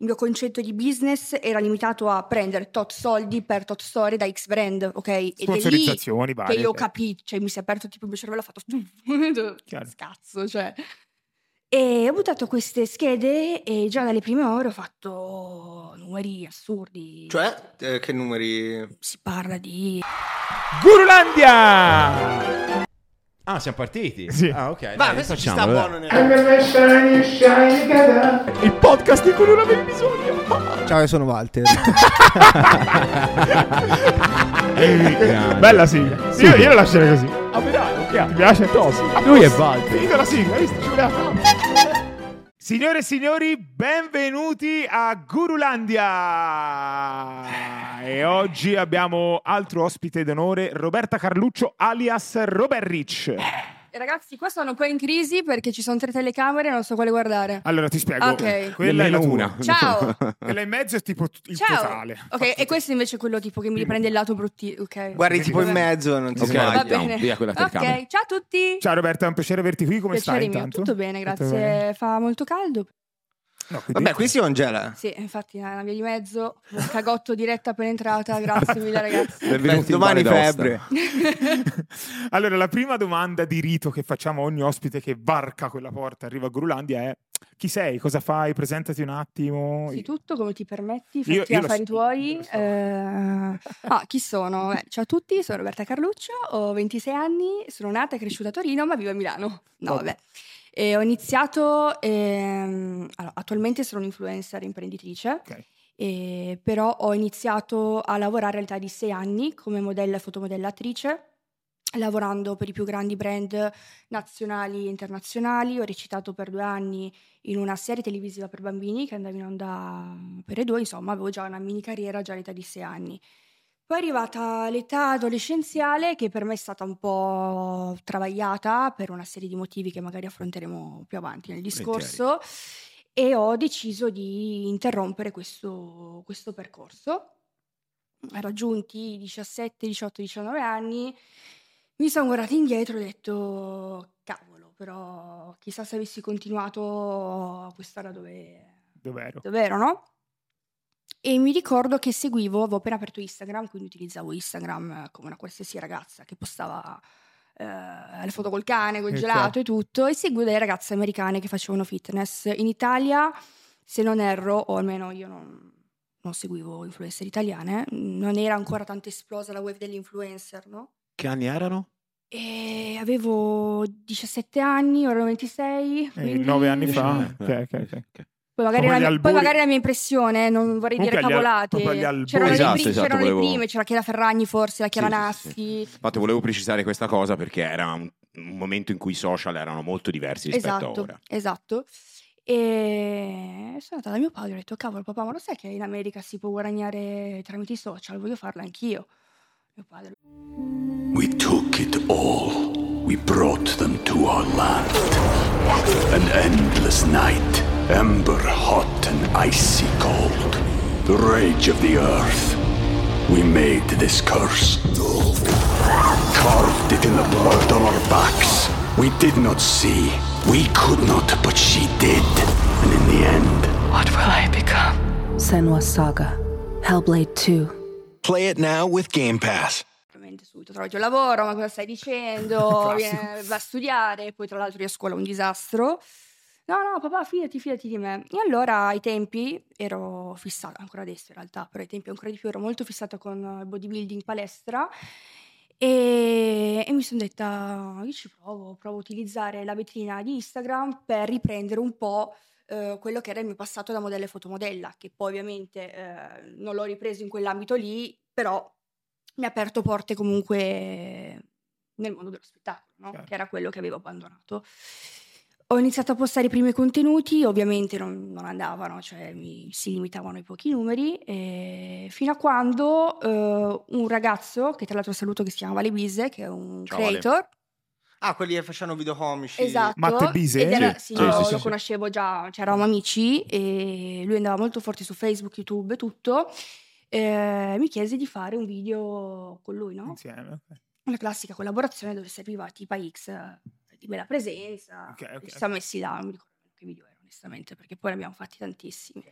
il mio concetto di business era limitato a prendere tot soldi per tot storie da X brand, ok? Ed è lì Sponsorizzazioni che varie. io ho ok. capito, cioè mi si è aperto tipo il mio cervello, ha fatto scazzo, cioè. E ho buttato queste schede e già dalle prime ore ho fatto numeri assurdi. Cioè, eh, che numeri... Si parla di Gurulandia! Ah, siamo partiti? Sì. Ah, ok. Ma dai, questo ci sta facciamolo, buono nel... Il podcast di cui non avevi bisogno. Ciao, io sono Walter. Bella sigla. Io, io la lascerei così. Ah, beh, dai, ok. Ti piace? Tosi. Lui è Walter. Finita la sigla, hai visto? Ci voleva tanto. Signore e signori, benvenuti a Gurulandia! E oggi abbiamo altro ospite d'onore, Roberta Carluccio alias Robert Rich. Ragazzi, qua sono un po' in crisi perché ci sono tre telecamere e non so quale guardare. Allora ti spiego. Ok. Quella è la una. Ciao! Quella in mezzo è tipo il Ciao! totale. Ok, e questo invece è quello tipo che mi riprende il lato bruttino. Ok. Guardi tipo in mezzo, non ti Ok, sbagli. Va bene. via quella telecamera. Ok, ciao a tutti! Ciao Roberta, è un piacere averti qui. Come Piacere stai mio. intanto? Tutto bene, Tutto grazie. bene? Fa molto caldo. No, quindi- Vabbè, qui si congela. Sì, infatti, è una via di mezzo. Un cagotto diretta appena entrata. Grazie mille, ragazzi. Benvenuti Domani febbre. allora, la prima domanda di rito che facciamo a ogni ospite che varca quella porta, arriva a Gurulandia è chi sei? Cosa fai? Presentati un attimo. Sì, tutto come ti permetti, fatti io affari so, tuoi. so. Eh, ah, chi sono? Eh, ciao a tutti, sono Roberta Carluccio, ho 26 anni, sono nata e cresciuta a Torino, ma vivo a Milano. No, Vabbè. vabbè. E ho iniziato, ehm, allora, attualmente sono un'influencer imprenditrice, Ok. e però ho iniziato a lavorare all'età di 6 anni come modella e fotomodellatrice, lavorando per i più grandi brand nazionali e internazionali. Ho recitato per due anni in una serie televisiva per bambini che andava in onda per le due, insomma avevo già una mini carriera già all'età di 6 anni. Poi è arrivata l'età adolescenziale che per me è stata un po' travagliata per una serie di motivi che magari affronteremo più avanti nel discorso e ho deciso di interrompere questo, questo percorso. Raggiunti i 17, 18, 19 anni, mi sono guardata indietro e ho detto cavolo, però chissà se avessi continuato a quest'ora dove, dove ero, no? E mi ricordo che seguivo, avevo appena aperto Instagram, quindi utilizzavo Instagram eh, come una qualsiasi ragazza che postava eh, le foto col cane, col Eh, gelato certo. e tutto, e seguivo delle ragazze americane che facevano fitness. In Italia, se non erro, o almeno io non, non seguivo influencer italiane, non era ancora tanto esplosa la wave degli influencer, no? Che anni erano? E avevo 17 anni, ora ho 26. Eh, quindi- nove anni fa. Ok, ok, ok. Poi magari, la mia, poi albori. magari la mia impressione, non vorrei Comunque dire al- cavolate. albori. C'erano, Esatto, le, pri- esatto, c'erano le volevo- prime, c'era Chiara Ferragni forse, la Chiara Sì, sì, Nassi. Infatti volevo precisare questa cosa perché era un, un momento in cui i social erano molto diversi rispetto a Esatto, ora. esatto. E sono andata da mio padre e ho detto, cavolo papà, ma lo sai che in America si può guadagnare tramite i social? Voglio farlo anch'io. Mio padre, We took it all. We brought them to our land. An endless night, ember hot and icy cold. The rage of the earth. We made this curse. Carved it in the blood on our backs. We did not see. We could not, but she did. And in the end, What will I become? Senwa Saga. Hellblade 2. play it now with Game Pass. subito trovo già lavoro, ma cosa stai dicendo? Classico. Va a studiare, poi tra l'altro io a scuola un disastro. No, no, papà, fidati, fidati di me. E allora ai tempi ero fissata, ancora adesso in realtà, però ai tempi ancora di più ero molto fissata con il bodybuilding palestra e, e mi sono detta, io ci provo, provo a utilizzare la vetrina di Instagram per riprendere un po' eh, quello che era il mio passato da modella e fotomodella, che poi ovviamente eh, non l'ho ripreso in quell'ambito lì, però mi ha aperto porte comunque nel mondo dello spettacolo, no? Certo. che era quello che avevo abbandonato. Ho iniziato a postare i primi contenuti, ovviamente non, non andavano, cioè mi, si limitavano ai pochi numeri, e fino a quando eh, un ragazzo, che tra l'altro saluto, che si chiama Vale Bise, che è un Ciao, Vale. creator, Ah, quelli che facevano video comici. esatto, Matte Bise? ed era- Sì, sì, lo, sì, sì, lo conoscevo già, cioè eravamo amici e lui andava molto forte su Facebook, YouTube e tutto, eh, mi chiese di fare un video con lui, no? Insieme. ok. una classica collaborazione dove serviva tipa X di bella presenza. Ok, ok, Ci siamo messi là, non mi ricordo che video era onestamente, perché poi ne abbiamo fatti tantissimi.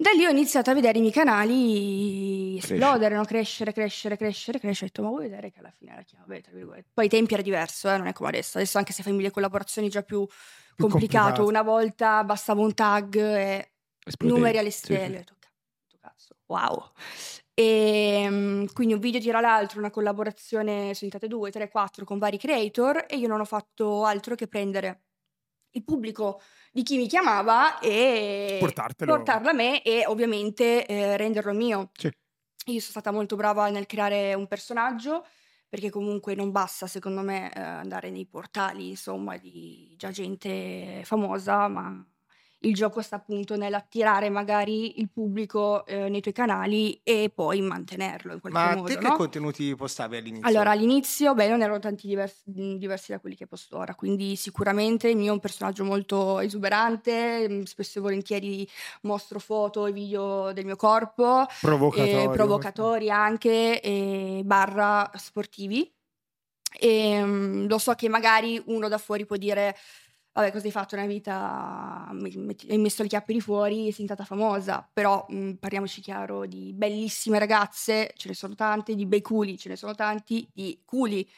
Da lì ho iniziato a vedere i miei canali esplodere, no? crescere, crescere, crescere, crescere. Ho detto, ma vuoi vedere che alla fine la chiave, tra virgolette. Poi ai tempi era diverso, eh? non è come adesso. Adesso anche se fai mille collaborazioni è già più, Più complicato. complicato. Una volta bastava un tag e Esplodevi. numeri alle Sì, stelle. sì. Ho detto, "Cazzo, cazzo, wow. E mm, quindi un video tira l'altro, una collaborazione, sono diventate due, tre, quattro con vari creator e io non ho fatto altro che prendere il pubblico di chi mi chiamava e Portartelo. portarlo a me e ovviamente eh, renderlo mio. Sì. Io sono stata molto brava nel creare un personaggio perché comunque non basta secondo me eh, andare nei portali insomma di già gente famosa ma il gioco sta appunto nell'attirare magari il pubblico eh, nei tuoi canali e poi mantenerlo in qualche Ma modo te che no? contenuti postavi all'inizio? Allora, all'inizio, beh, non erano tanti diversi, diversi da quelli che posto ora, quindi sicuramente il mio è un personaggio molto esuberante, mm, spesso e volentieri mostro foto e video del mio corpo, Provocatorio. e provocatori anche, e barra sportivi. E mm, lo so che magari uno da fuori può dire, vabbè, cosa hai fatto nella vita? Mi- metti- Hai messo le chiappe di fuori e sei diventata famosa, però mm, parliamoci chiaro di bellissime ragazze, ce ne sono tante, di bei culi, ce ne sono tanti, di culi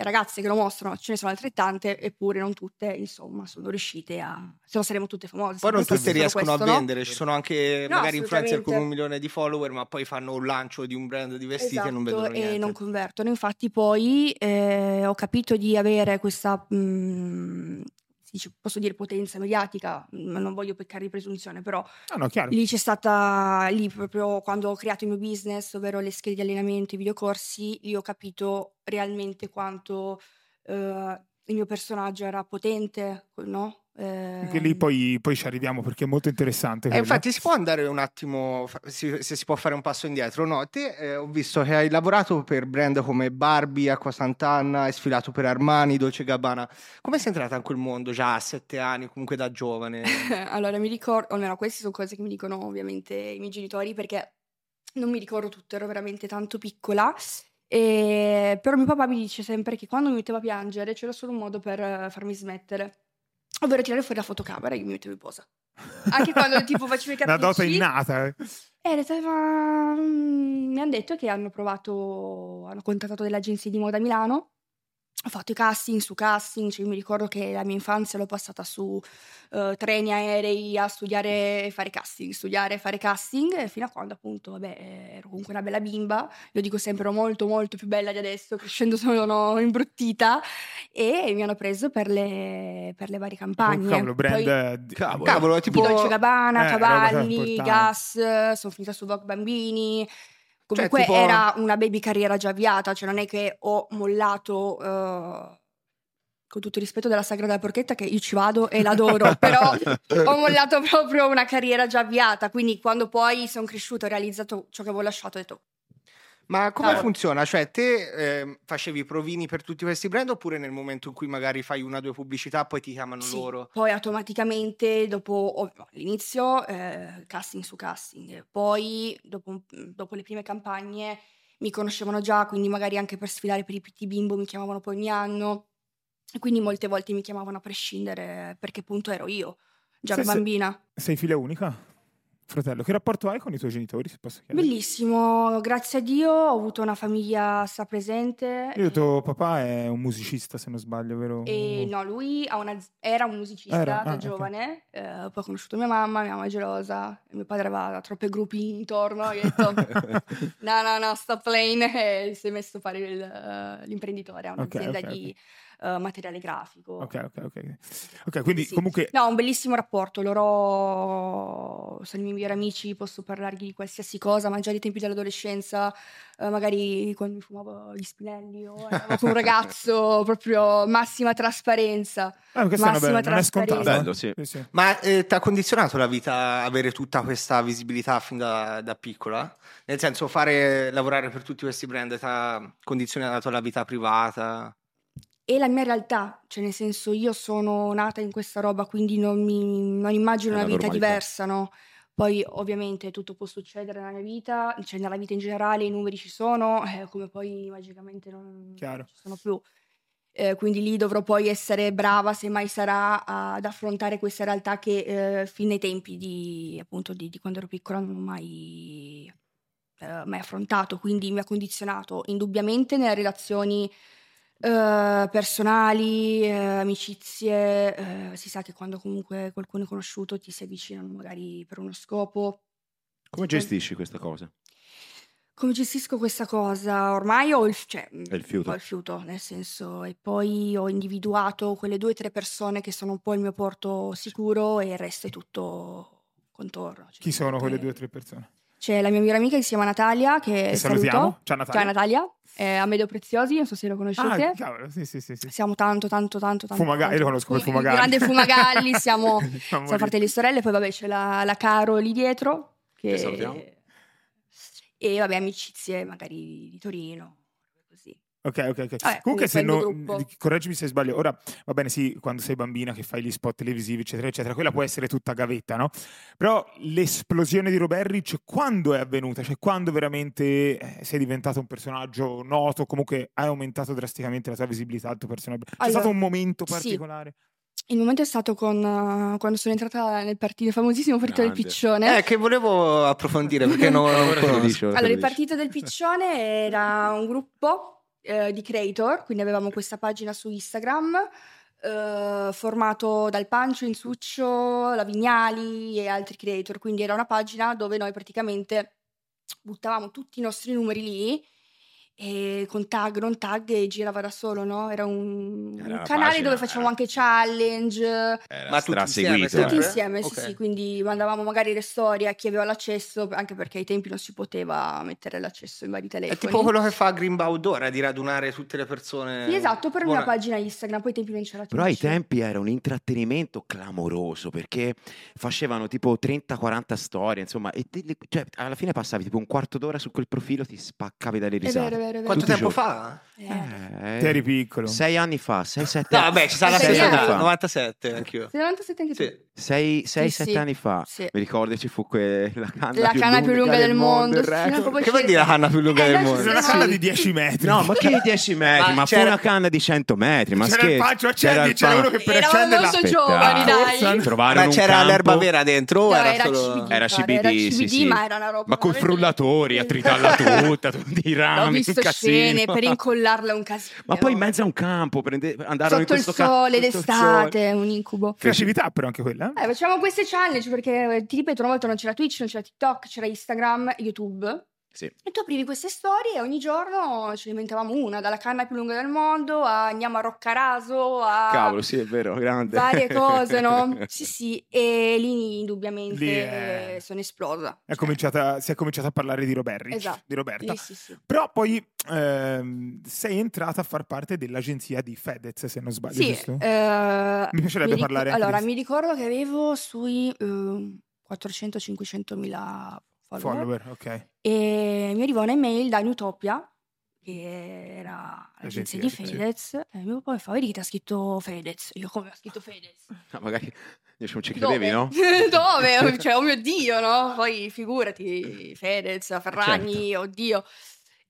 e ragazze che lo mostrano, ce ne sono altrettante, eppure non tutte, insomma, sono riuscite a... se no saremo tutte famose. Poi non tutte riescono questo, a no? vendere, ci sono anche No, magari influencer con un milione di follower, ma poi fanno un lancio di un brand di vestiti e non Esatto, vendono niente. e non convertono. Infatti poi eh, ho capito di avere questa, mm, posso dire potenza mediatica, mm, non voglio peccare di presunzione, però No, no, chiaro. lì c'è stata, lì proprio quando ho creato il mio business, ovvero le schede di allenamento, i videocorsi, lì ho capito realmente quanto eh, il mio personaggio era potente, no? Anche lì poi, poi ci arriviamo perché è molto interessante. Eh, infatti si può andare un attimo, se si può fare un passo indietro, no? Te eh, ho visto che hai lavorato per brand come Barbie, Acqua Sant'Anna, hai sfilato per Armani, Dolce Gabbana. Come sei entrata in quel mondo già a sette anni, comunque da giovane? Allora, mi ricordo, almeno queste sono cose che mi dicono ovviamente i miei genitori perché non mi ricordo tutto, ero veramente tanto piccola. E... Però mio papà mi dice sempre che quando mi metteva a piangere c'era solo un modo per eh, farmi smettere, ovvero tirare fuori la fotocamera e io mi mettevo in posa. Anche quando tipo facevo i Una capricci. dota innata. eh. E ma mm, mi hanno detto che hanno provato, hanno contattato delle agenzie di moda a Milano. Ho fatto i casting su casting, cioè io mi ricordo che la mia infanzia l'ho passata su eh, treni aerei a studiare e fare casting, studiare e fare casting, fino a quando appunto, vabbè, ero comunque una bella bimba, io dico sempre ero molto molto più bella di adesso, crescendo sono imbruttita, e mi hanno preso per le, per le varie campagne. Oh, cavolo, brand. Poi- di- Cavolo. Cavolo, di tipo... Dolce Gabbana, Eh, Cavalli. Gas, sono finita su Vogue Bambini. Comunque tipo- era una baby carriera già avviata, cioè non è che ho mollato, eh, con tutto il rispetto della Sagra della Porchetta, che io ci vado e l'adoro, però ho mollato proprio una carriera già avviata, quindi quando poi sono cresciuta e ho realizzato ciò che avevo lasciato, ho detto, Ma come Cavolo. funziona? Cioè, te eh, facevi provini per tutti questi brand oppure nel momento in cui magari fai una o due pubblicità poi ti chiamano Sì, loro? Poi automaticamente dopo no, all'inizio eh, casting su casting, poi dopo, un- dopo le prime campagne mi conoscevano già, quindi magari anche per sfilare per i PT Bimbo mi chiamavano poi ogni anno e quindi molte volte mi chiamavano a prescindere perché appunto ero io, già sì. bambina. Sei figlia unica? Fratello, che rapporto hai con i tuoi genitori? Se posso chiedere? Bellissimo, grazie a Dio ho avuto una famiglia strapresente. Io, tuo papà è un musicista, se non sbaglio, vero? E no, lui una- era un musicista Era? Ah, da ok. giovane, eh, poi ho conosciuto mia mamma, mia mamma è gelosa, e mio padre aveva troppe gruppi intorno, e ho detto no, no, no, stop playing, e si è messo a fare il, eh, l'imprenditore, ha un'azienda ok, di eh, materiale grafico. Ok, ok, ok. Ok, quindi Sì. comunque... No, un bellissimo rapporto, loro sono i miei migliori amici, posso parlargli di qualsiasi cosa, ma già ai tempi dell'adolescenza, eh, magari quando mi fumavo gli spinelli o andavo con un ragazzo, proprio massima trasparenza. Ah, questa è una massima bella, non è scontato. trasparenza. Bello, sì. Sì, sì. Ma eh, ti ha condizionato la vita avere tutta questa visibilità fin da, da piccola? Nel senso, fare, lavorare per tutti questi brand ti ha condizionato la vita privata? E la mia realtà, cioè nel senso io sono nata in questa roba, quindi non, mi, non immagino una vita normalità. diversa, no? Poi ovviamente tutto può succedere nella mia vita, cioè nella vita in generale i numeri ci sono, eh, come poi magicamente non Chiaro. ci sono più. eh, quindi lì dovrò poi essere brava, se mai sarà, ad affrontare questa realtà che eh, fin nei tempi di, appunto, di, di quando ero piccola non ho mai, eh, mai affrontato, quindi mi ha condizionato indubbiamente nelle relazioni eh, personali, eh, amicizie, eh, si sa che quando comunque qualcuno è conosciuto ti si avvicinano magari per uno scopo. Come gestisci questa cosa? Come gestisco questa cosa? Ormai ho il, cioè, il fiuto. ho il fiuto, nel senso, e poi ho individuato quelle due o tre persone che sono un po' il mio porto sicuro e il resto è tutto contorno. cioè, Chi sono quelle due o tre persone? C'è la mia migliore amica che si chiama Natalia, che Che saluto. salutiamo. Ciao Natalia. Ciao Natalia, è Amedeo Preziosi, non so se lo conoscete. Ah, cavolo, sì, sì, sì. sì. Siamo tanto, tanto, tanto, tanto. Fumagalli, tanto- lo conosco come Fu- Fumagalli. Grande Fumagalli, siamo, siamo fratelli e sorelle. Poi vabbè c'è la, la Caro lì dietro. Che... Che salutiamo. E vabbè amicizie magari di Torino. Ok, ok, ok. Vabbè, comunque, se comunque mio no, gruppo. correggimi se sbaglio. Ora va bene, sì, quando sei bambina che fai gli spot televisivi, eccetera, eccetera, quella può essere tutta gavetta, no? Però l'esplosione di Roberrich quando è avvenuta? Cioè, quando veramente eh, sei diventato un personaggio noto, comunque hai aumentato drasticamente la tua visibilità, il tuo personaggio? C'è Allora, stato un momento sì. particolare? Il momento è stato con, eh, quando sono entrata nel partito, il famosissimo partito del Grande. Piccione. Eh, che volevo approfondire perché non, lo conosco. Allora, lo il partito del Piccione era un gruppo eh, di creator, quindi avevamo questa pagina su Instagram eh, formato dal Pancio, Insuccio, la Vignali e altri creator, quindi era una pagina dove noi praticamente buttavamo tutti i nostri numeri lì e con tag, non tag e girava da solo, no? Era un, Era un canale pagina, dove facevamo era- anche challenge. Era Ma tutti insieme, Tutti eh. insieme, sì, Ok. sì, quindi mandavamo magari le storie a chi aveva l'accesso, anche perché ai tempi non si poteva mettere l'accesso in vari telefoni. È tipo quello che fa Greenbaud ora di radunare tutte le persone. Sì, esatto, per Buona- una pagina Instagram, poi ai tempi non c'era Però ai tempi era un intrattenimento clamoroso perché facevano tipo 30-40 storie, insomma, e te- cioè, alla fine passavi tipo un quarto d'ora su quel profilo, ti spaccavi dalle risate. è vero, è vero. Quanto Tutti tempo fa? Eh. Eh, Te eri piccolo. Sei anni fa, 6-7 No, vabbè, ci sarà Sei la anni stessa fa. 97 anch'io. Sei 97 anche tu? Sì. 6-7 Sì, sì. anni fa, Sì. mi ricordo ci fu que- la canna, La più, canna più lunga del mondo, il sì, record. no, proprio Che vuol dire la canna più lunga Eh, del mondo? C'era una Sì. canna di 10 metri. No, ma che 10 metri? Ma Ma, fu c'era- una canna di 100 metri. Ma C'era il scherzi. Pancio accendi, il c'era pan- uno che per Eravamo accenderla... molto giovani, dai. forza. Trovare Ma un c'era campo- l'erba vera dentro No, era era solo... CBD. Era CBD, era CBD, sì. ma era una roba Ma con frullatori a tritalla tutta, tutti i rami, Ho visto scene per incollarla un casino. Ma poi in mezzo a un campo, andarono Sotto in il questo campo. sole sotto il d'estate, un incubo. Creatività però anche quella. Eh, facciamo queste challenge perché eh, ti ripeto, una volta non c'era Twitch, non c'era TikTok, c'era Instagram, YouTube. Sì. E tu aprivi queste storie e ogni giorno ce ne inventavamo una, dalla canna più lunga del mondo a andiamo a Roccaraso a Cavolo, sì, è vero, grande. varie cose, no? Sì, sì, e lì indubbiamente Lì è- sono esplosa. È cominciata- si è cominciato a parlare di Roberrich, Esatto. di Roberta. Lì sì, sì. Però poi ehm, sei entrata a far parte dell'agenzia di Fedez, se non sbaglio, Sì, giusto? eh, Mi piacerebbe ric- parlare Allora, di- mi ricordo che avevo sui eh, 400-500 mila follower, Follower, ok. e mi arrivò un'email da Newtopia, che era l'agenzia di Agenzia, sì. Fedez, e mio papà mi fa, vedi che ti ha scritto Fedez. Io come ha scritto Fedez? No, magari io non ci credevi, no? Dove? Cioè, oh mio Dio, no? Poi figurati, Fedez, Ferragni, oddio.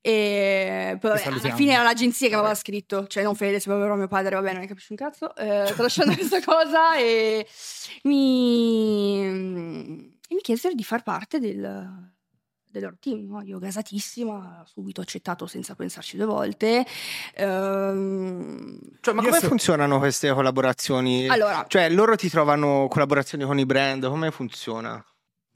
E poi alla fine era l'agenzia che mi aveva scritto, cioè non Fedez, però mio padre, va bene, non ne capisce un cazzo. Eh, tralasciando questa cosa e mi, e mi chiesero di far parte del, del loro team. no? Io gasatissima, subito accettato senza pensarci due volte. Ehm, Cioè, ma Io come so- funzionano queste collaborazioni? allora, Cioè, loro ti trovano collaborazioni con i brand, come funziona?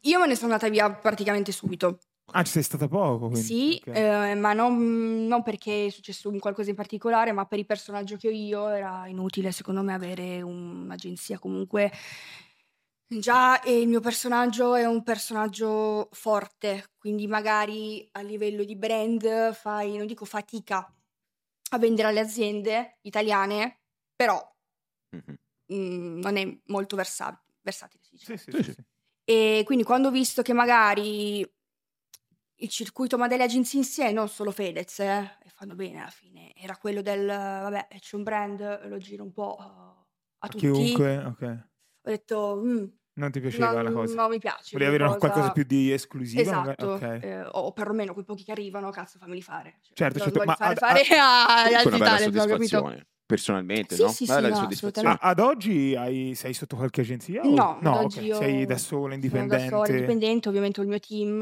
io me ne sono andata via praticamente subito. Ah, ci sei stata poco, quindi. Sì, ok. eh, ma non, non perché è successo un qualcosa in particolare, ma per il personaggio che ho io era inutile secondo me avere un'agenzia comunque. Già eh, il mio personaggio è un personaggio forte, quindi magari a livello di brand fai, non dico fatica a vendere alle aziende italiane, però Mhm. mm, non è molto versa- versatile. Sì, sì, sì, sì. E quindi quando ho visto che magari il circuito ma delle agenzie in sé, non solo Fedez, eh, e fanno bene alla fine, era quello del, vabbè, c'è un brand, lo giro un po' uh, a tutti. Chiunque, ok. Ho detto, "Mm, Non ti piaceva non, la cosa? non mi piace. Volevi avere una- qualcosa- più di esclusivo? Esatto, Ok. eh, o perlomeno quei pochi che arrivano, cazzo, fammeli fare. Cioè, Certo, non certo, voglio ma fare, ad- fare a- altri una bella talent, ho capito? soddisfazione. Personalmente, Sì, no? sì, Dai, sì, la no, soddisfazione. Ma ad oggi hai- sei sotto qualche agenzia? o- No, ad no oggi ok, io sei da sola, Sono indipendente. da sola, indipendente, ovviamente ho il mio team,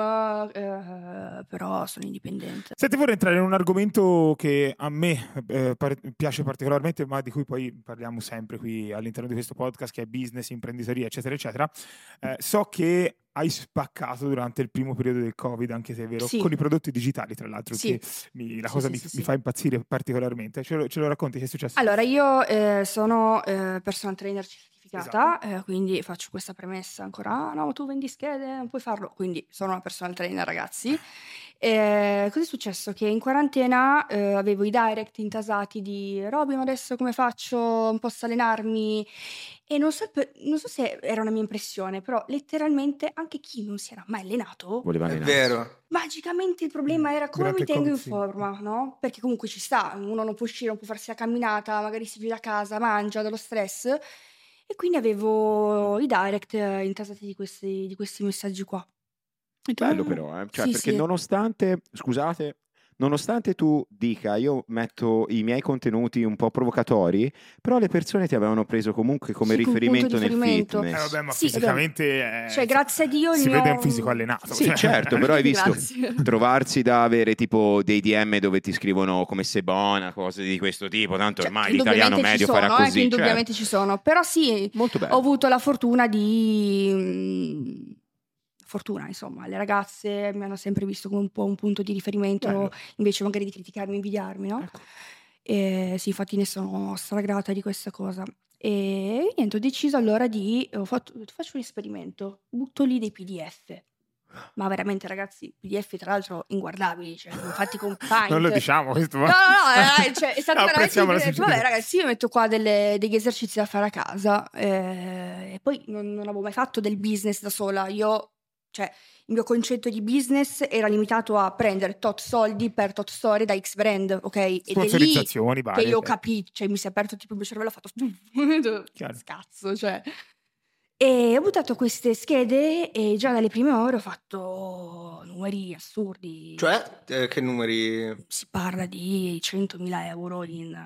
eh, però sono indipendente. Senti, vorrei entrare in un argomento che a me eh, par- piace particolarmente, ma di cui poi parliamo sempre qui all'interno di questo podcast, che è business, imprenditoria, eccetera, eccetera. Eh, so che hai spaccato durante il primo periodo del Covid, anche se è vero, Sì. con i prodotti digitali, tra l'altro, Sì. che mi- la cosa sì, mi, mi fa impazzire particolarmente. Ce lo, ce lo racconti che è successo? Allora, io eh, sono eh, personal trainer certificata, Esatto. eh, quindi faccio questa premessa ancora, ah no, tu vendi schede, non puoi farlo, quindi sono una personal trainer ragazzi. Eh, cosa è successo? Che in quarantena eh, avevo i direct intasati di Robin, adesso come faccio? Posso allenarmi? E non so, non so se era una mia impressione, però letteralmente anche chi non si era mai allenato Voleva È allenarsi. vero. Magicamente il problema era come Durante mi tengo in forma, no? Perché comunque ci sta, uno non può uscire, non può farsi la camminata, magari si chiude a casa, mangia dallo stress. E quindi avevo i direct eh, intasati di questi, di questi messaggi qua. Bello "Ah, però, eh. Cioè, sì, perché sì." nonostante, scusate, nonostante tu dica io metto i miei contenuti un po' provocatori, però le persone ti avevano preso comunque come Sì, di riferimento nel riferimento. Eh, fitness. vabbè, ma Sì, fisicamente... eh, Cioè, grazie a Dio Si mio... vede un fisico allenato. Sì, cioè. certo, però hai visto Grazie. trovarsi da avere tipo dei DM dove ti scrivono come sei buona, cose di questo tipo, tanto Cioè, ormai l'italiano medio sono, farà eh, che così. certo. indubbiamente ci sono. Però sì, ho avuto la fortuna di... Fortuna, insomma, le ragazze mi hanno sempre visto come un po' un punto di riferimento, Bello. invece magari di criticarmi, invidiarmi, no? Ecco. E sì, infatti ne sono stragrata di questa cosa. E niente, ho deciso allora di... Ho fatto, faccio un esperimento, butto lì dei PDF. Ma veramente ragazzi, PDF tra l'altro inguardabili, cioè, infatti con Paint. Non lo diciamo questo. No, no, no, eh, cioè, è stato veramente. Vabbè, ragazzi, io metto qua delle- degli esercizi da fare a casa. eh, e poi non, non avevo mai fatto del business da sola. Io, cioè, il mio concetto di business era limitato a prendere tot soldi per tot storie da X brand, ok? Ed è lì Sponsorizzazioni che io ho cioè. capito, cioè mi si è aperto tipo il mio cervello, ho fatto Chiaro. scazzo, cioè. E ho buttato queste schede e già dalle prime ore ho fatto numeri assurdi. Cioè, eh, che numeri... si parla di 100.000 euro in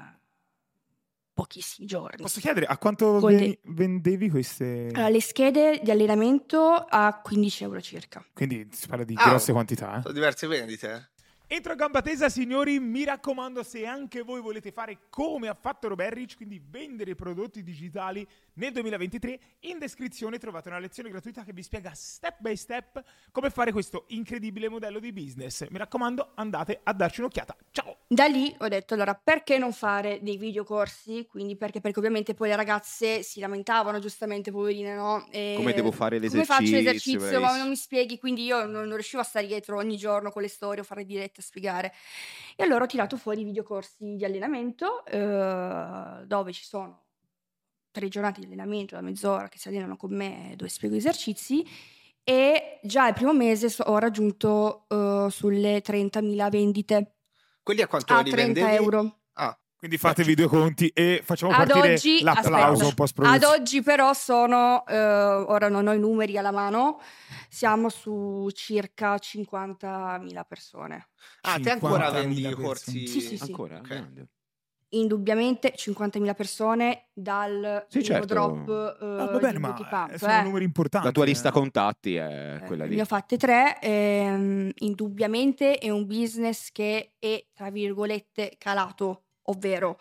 pochissimi giorni. Posso chiedere a quanto Con ven- vendevi queste... Allora, le schede di allenamento a 15 euro circa. Quindi si parla di Ah, grosse quantità. eh? Sono diverse vendite. Entro a gamba tesa, signori, mi raccomando, se anche voi volete fare come ha fatto Robert Rich, quindi vendere prodotti digitali nel 2023, in descrizione trovate una lezione gratuita che vi spiega step by step come fare questo incredibile modello di business. Mi raccomando, andate a darci un'occhiata. Ciao! Da lì ho detto allora perché non fare dei videocorsi? Quindi perché? Perché ovviamente poi le ragazze si lamentavano giustamente, poverine, no? E Come devo fare Come l'esercizio? faccio l'esercizio? Ma non mi spieghi, quindi io non, non riuscivo a stare dietro ogni giorno con le storie o fare dirette a spiegare. E allora ho tirato fuori i videocorsi di allenamento eh, dove ci sono tre giornate di allenamento da mezz'ora che si allenano con me dove spiego gli esercizi e già il primo mese so- ho raggiunto eh, sulle 30.000 vendite Quelli a quanto a li 30 vendevi? euro. Ah, Quindi fatevi due conti e facciamo Ad partire oggi, l'applauso aspetta, un po' ad sprologato. oggi però sono, eh, ora non ho i numeri alla mano, siamo su circa 50.000 persone. ah te ancora 50.000 vendi corsi? Sì, sì, sì. Ancora? Ok. Grande. Indubbiamente 50.000 persone dal Sì, certo. drop eh, Ah, va bene, di ma Pump, eh, sono eh. numeri importanti. La tua lista eh. contatti è Eh, quella lì. Ne ho fatte tre. ehm, indubbiamente è un business che è, tra virgolette, calato, ovvero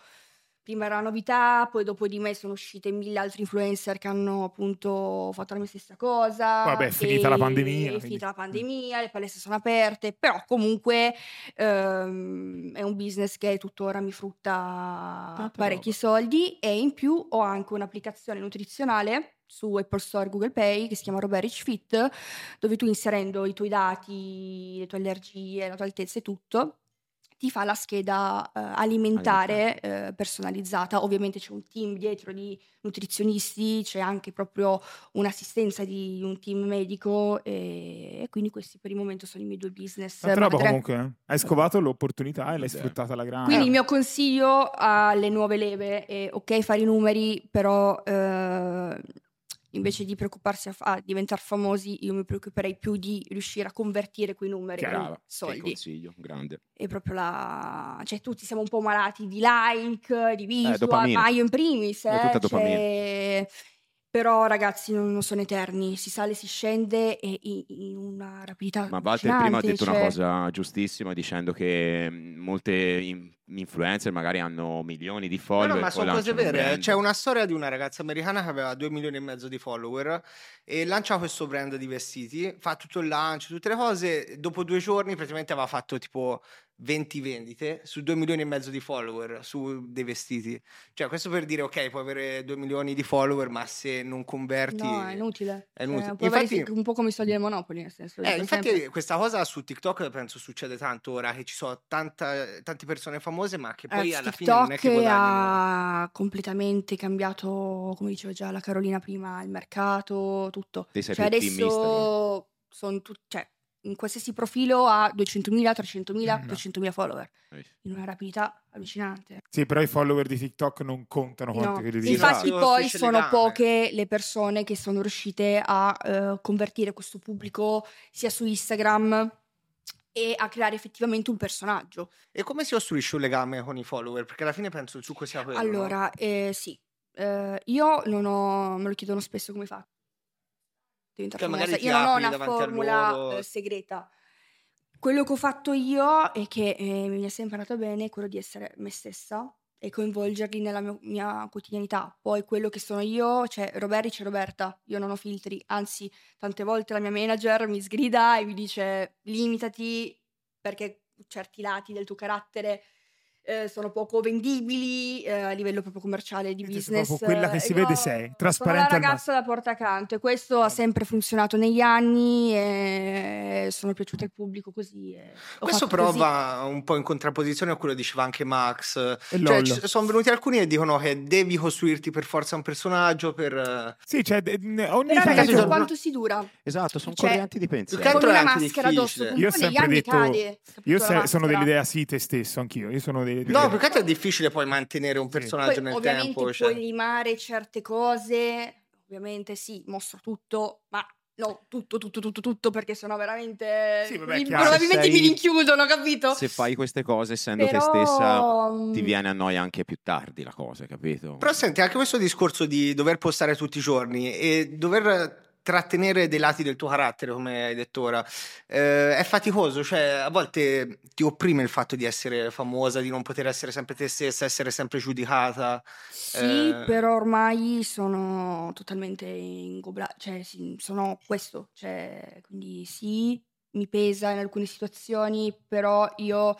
prima era una novità, poi dopo di me sono uscite mille altri influencer che hanno appunto fatto la mia stessa cosa. Vabbè, è finita la pandemia, È quindi- finita la pandemia, le palestre sono aperte, però comunque ehm, è un business che tuttora mi frutta Tanta parecchi soldi. E in più ho anche un'applicazione nutrizionale su Apple Store e Google Play che si chiama Robert Rich Fit dove tu inserendo i tuoi dati, le tue allergie, la tua altezza e tutto ti fa la scheda eh, alimentare eh, personalizzata. Ovviamente c'è un team dietro di nutrizionisti, c'è anche proprio un'assistenza di un team medico e, e quindi questi per il momento sono i miei due business. Tanta roba madre. comunque. eh. Hai scovato l'opportunità e l'hai Vabbè. sfruttata alla grande. Quindi il mio consiglio alle nuove leve è ok fare i numeri, però eh, invece di preoccuparsi a, a diventare famosi, io mi preoccuperei più di riuscire a convertire quei numeri in Brava, che soldi. consiglio, grande. È proprio la... Cioè, tutti siamo un po' malati di like, di visual, dopamina. ma io in primis, È eh, dopamina. cioè, Però, ragazzi, non, non sono eterni. Si sale, si scende e in, in una rapidità Ma Walter prima ha detto una cioè- cosa giustissima dicendo che mh, molte influencer magari hanno milioni di No, follower. no, ma poi sono cose vere. C'è una storia di una ragazza americana che aveva 2 milioni e mezzo di follower e lancia questo brand di vestiti, fa tutto il lancio, tutte le cose. Dopo due giorni praticamente aveva fatto tipo 20 vendite su 2 milioni e mezzo di follower su dei vestiti. Cioè, questo per dire, ok, puoi avere 2 milioni di follower, ma se non converti... No, è inutile. È Cioè, inutile. avere Infatti- un po' come i soldi del Monopoli, nel senso. Eh, infatti sempre. questa cosa su TikTok penso succede tanto ora che ci sono tanta- tante persone famose ma che poi Ragazzi, alla fine non è che TikTok guadagnano. ha completamente cambiato, come dicevo già la Carolina prima, il mercato, tutto. Cioè adesso sono tutti, cioè, in qualsiasi profilo ha 200.000, 300.000, Mm, no. 300.000 follower, Eh, in una rapidità allucinante. Sì, però i follower di TikTok non contano quanto No. che devi Infatti Esatto. poi le sono poche le persone che sono riuscite a eh, convertire questo pubblico sia su Instagram e a creare effettivamente un personaggio. E come si costruisce un legame con i follower? Perché alla fine penso il succo sia quello. no? Allora, eh, sì, Eh, io non ho, me lo chiedono spesso come fa. diventare Cioè, Io non ho una formula eh, segreta. Quello che ho fatto io e che eh, mi è sempre andato bene è quello di essere me stessa e coinvolgerli nella mia, mia quotidianità. Poi quello che sono io, cioè Roberti c'è Roberta, io non ho filtri, anzi tante volte la mia manager mi sgrida e mi dice limitati perché certi lati del tuo carattere eh, sono poco vendibili eh, a livello proprio commerciale di Quindi sei business. proprio quella che si Eh, vede sei, Sono trasparente la al ragazza da porta accanto e questo ha sempre funzionato negli anni e sono piaciuta al pubblico così. e ho Questo fatto però così. va un po' in contrapposizione a quello che diceva anche Max. E Cioè, ci sono venuti alcuni che dicono che devi costruirti per forza un personaggio per... eh, Sì, cioè, ne- ogni Però Ragazzi, sono- quanto si dura? Esatto, sono Cioè, correnti di pensiero. Con una maschera addosso, Io sempre anni detto- cade. Io la se- sono dell'idea sì, te stesso, anch'io. Io sono dei- No, più che altro è difficile poi mantenere un Sì. personaggio Poi, nel ovviamente tempo. puoi Cioè. limare certe cose, ovviamente sì, mostro tutto, ma no, tutto, tutto, tutto, tutto, perché sennò veramente Sì, vabbè, mi- probabilmente Se sei- mi rinchiudono, capito? Se fai queste cose essendo Però, te stessa, ti mm, viene a noia anche più tardi la cosa, capito? Però senti, anche questo discorso di dover postare tutti i giorni e dover trattenere dei lati del tuo carattere, come hai detto ora, eh, è faticoso, cioè a volte ti opprime il fatto di essere famosa, di non poter essere sempre te stessa, essere sempre giudicata. Sì, Eh. però ormai sono totalmente ingoblato, cioè sì, sono questo, cioè, quindi sì, mi pesa in alcune situazioni, però io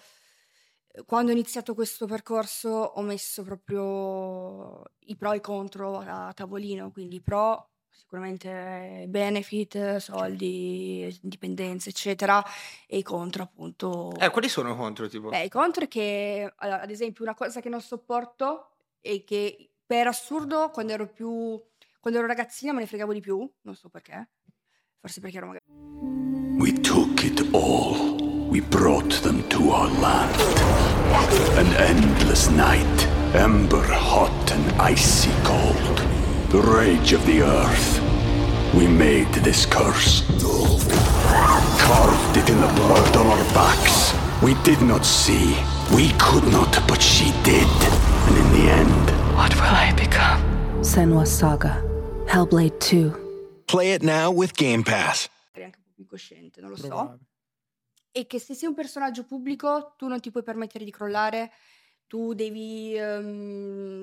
eh, quando ho iniziato questo percorso ho messo proprio i pro e i contro a tavolino, quindi i pro sicuramente benefit, soldi, indipendenza, eccetera, e i contro appunto Eh, quali sono i contro, tipo? Beh, i contro è che, allora, ad esempio, una cosa che non sopporto è che per assurdo, quando ero più, quando ero ragazzina me ne fregavo di più, non so perché, forse perché ero magari... We took it all. We brought them to our land. An endless night, ember hot and icy cold. The rage of the earth. We made this curse. Carved it in the blood on our backs. We did not see. We could not, but she did. And in the end, What will I become? Senwa Saga. Hellblade 2. Play it now with Game Pass. anche un po' più cosciente, non lo so. E che se sei un personaggio pubblico tu non ti puoi permettere di crollare, tu devi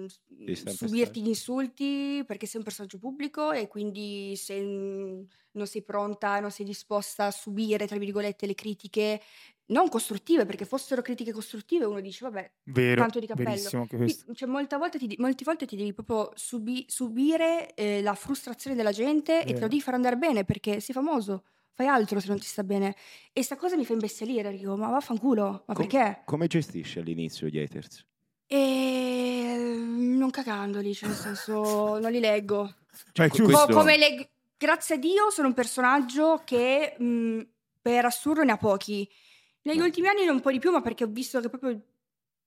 s- Devi subirti gli insulti perché sei un personaggio pubblico e quindi se mm, non sei pronta, non sei disposta a subire, tra virgolette, le critiche non costruttive, perché fossero critiche costruttive uno dice vabbè, Vero, tanto di cappello. questo. cioè, molte, volte ti, molte volte ti devi proprio subi- subire eh, la frustrazione della gente e te Vero. lo devi far andare bene perché sei famoso, fai altro se non ti sta bene. E sta cosa mi fa imbestialire, dico, ma vaffanculo, ma Com- perché? Come gestisci all'inizio gli haters? E non cagandoli, cioè nel senso non li leggo. Cioè. Co- questo- come le- grazie a Dio sono un personaggio che mh, per assurdo ne ha pochi. Negli No. ultimi anni un po' di più, ma perché ho visto che proprio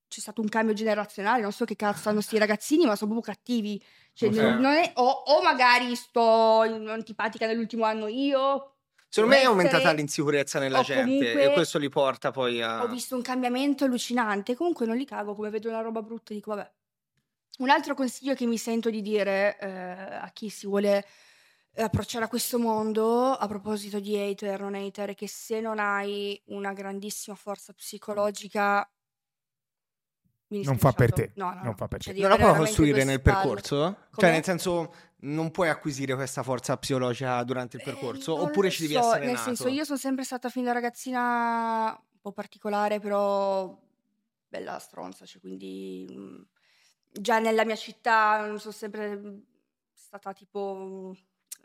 c'è stato un cambio generazionale, non so che cazzo hanno sti ragazzini, ma sono proprio cattivi. Cioè, non è- o, o magari sto antipatica nell'ultimo anno io. Secondo me è aumentata essere- l'insicurezza nella o gente comunque- e questo li porta poi a... Ho visto un cambiamento allucinante, comunque non li cago, come vedo una roba brutta dico vabbè. Un altro consiglio che mi sento di dire eh, a chi si vuole approcciare a questo mondo, a proposito di hater, non hater, è che se non hai una grandissima forza psicologica... mi Non fa per te, No, no, non no. fa per te. Cioè, devi Non la puoi costruire nel spalle. percorso? Cioè, Come? nel senso, non puoi acquisire questa forza psicologica durante il Eh, percorso? non Oppure ci devi so, essere Nel nato? senso, io sono sempre stata fin da ragazzina un po' particolare, però bella stronza, cioè, quindi mm, già nella mia città mm, sono sempre mm, stata tipo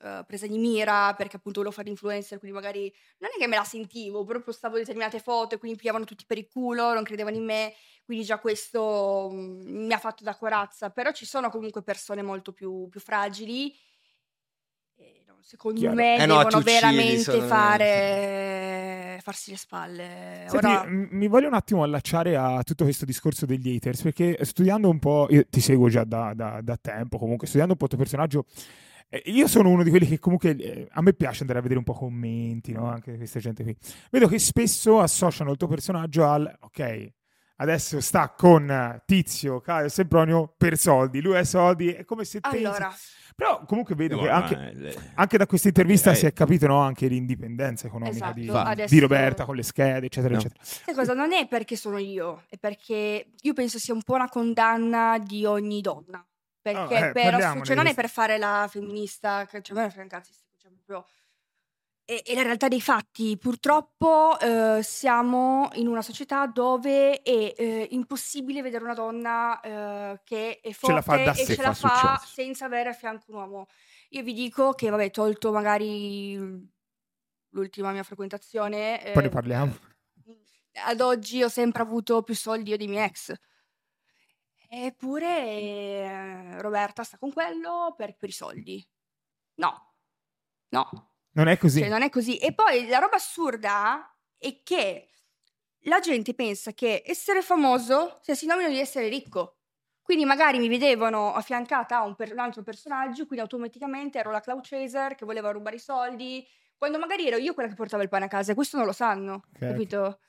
eh, presa di mira perché appunto volevo fare influencer, quindi magari non è che me la sentivo, però postavo determinate foto e quindi pigliavano tutti per il culo, non credevano in me, quindi già questo mm, mi ha fatto da corazza, però ci sono comunque persone molto più, più fragili. no, Secondo Chiaro. me Eh no, devono uccidi, veramente solamente. fare farsi le spalle. Senti, Ora, mi voglio un attimo allacciare a tutto questo discorso degli haters, perché studiando un po', io ti seguo già da, da- da tempo, comunque studiando un po' il tuo personaggio, eh, io sono uno di quelli che comunque eh, a me piace andare a vedere un po' commenti, no? Anche questa gente qui. Vedo che spesso associano il tuo personaggio al, ok, adesso sta con Tizio, Caio Sempronio per soldi, lui ha soldi, è come se pensi... allora Però comunque vedo No, che anche... le- Anche da questa intervista Eh, si è capito no, anche l'indipendenza economica di, Esatto, di adesso- Roberta con le schede, eccetera, No. eccetera. sai cosa? Non è perché sono io, è perché io penso sia un po' una condanna di ogni donna. Perché Ah, eh, per parliamone cioè non è per fare la femminista, cioè ne frega un cazzo, cioè proprio è, è la realtà dei fatti. Purtroppo eh, siamo in una società dove è eh, impossibile vedere una donna eh, che è Ce la forte fa da e sé, ce la fa fa successo. senza avere a fianco un uomo. Io vi dico che, vabbè, tolto magari l'ultima mia frequentazione. Poi ne eh, parliamo. ad oggi ho sempre avuto più soldi io dei miei ex. Eppure eh, Roberta sta con quello per, per i soldi. No, no, Non è così. cioè, non è così. E poi la roba assurda è che la gente pensa che essere famoso sia sinonimo di essere ricco. Quindi magari mi vedevano affiancata a un, per- un altro personaggio, quindi automaticamente ero la cloud chaser che voleva rubare i soldi, quando magari ero io quella che portava il pane a casa e questo non lo sanno, Ok. capito?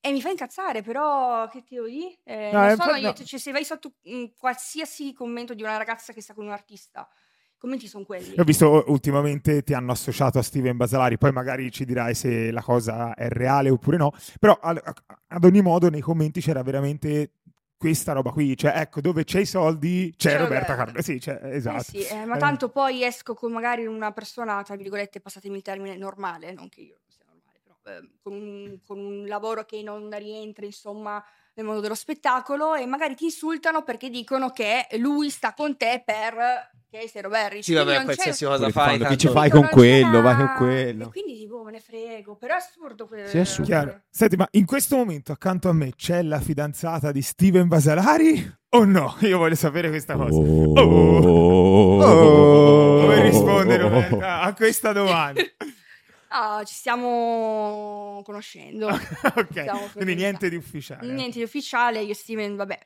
E mi fa incazzare, però che ti devo dire? Eh, No, non sono io, no. cioè, se vai sotto mm, qualsiasi commento di una ragazza che sta con un artista, i commenti sono quelli. Io ho visto ultimamente ti hanno associato a Steven Basalari, poi magari ci dirai se la cosa è reale oppure no, però a- ad ogni modo nei commenti c'era veramente questa roba qui, cioè ecco dove c'è i soldi c'è, C'è Roberta. Carlo, sì, cioè, Eh esatto. sì, eh, ma Eh, tanto poi esco con magari una persona, tra virgolette, passatemi il termine, normale, non che io sia normale, però eh, con, un, con un lavoro che non rientra, insomma, nel mondo dello spettacolo e magari ti insultano perché dicono che lui sta con te per che sei Roberti. Sì, vabbè, qualsiasi cosa Pure fai. tanto- ci fai con c'è quello, vai con quello. E quindi tipo me ne frego, però è assurdo. que- Sì, è assurdo. Chiaro. Senti, ma in questo momento accanto a me c'è la fidanzata di Steven Basalari o no? Io voglio sapere questa cosa. Oh. Oh. Come risponde Roberta a questa domanda? Ah, ci stiamo conoscendo. ok, Siamo quindi niente di ufficiale. Niente di ufficiale, io e Steven, vabbè,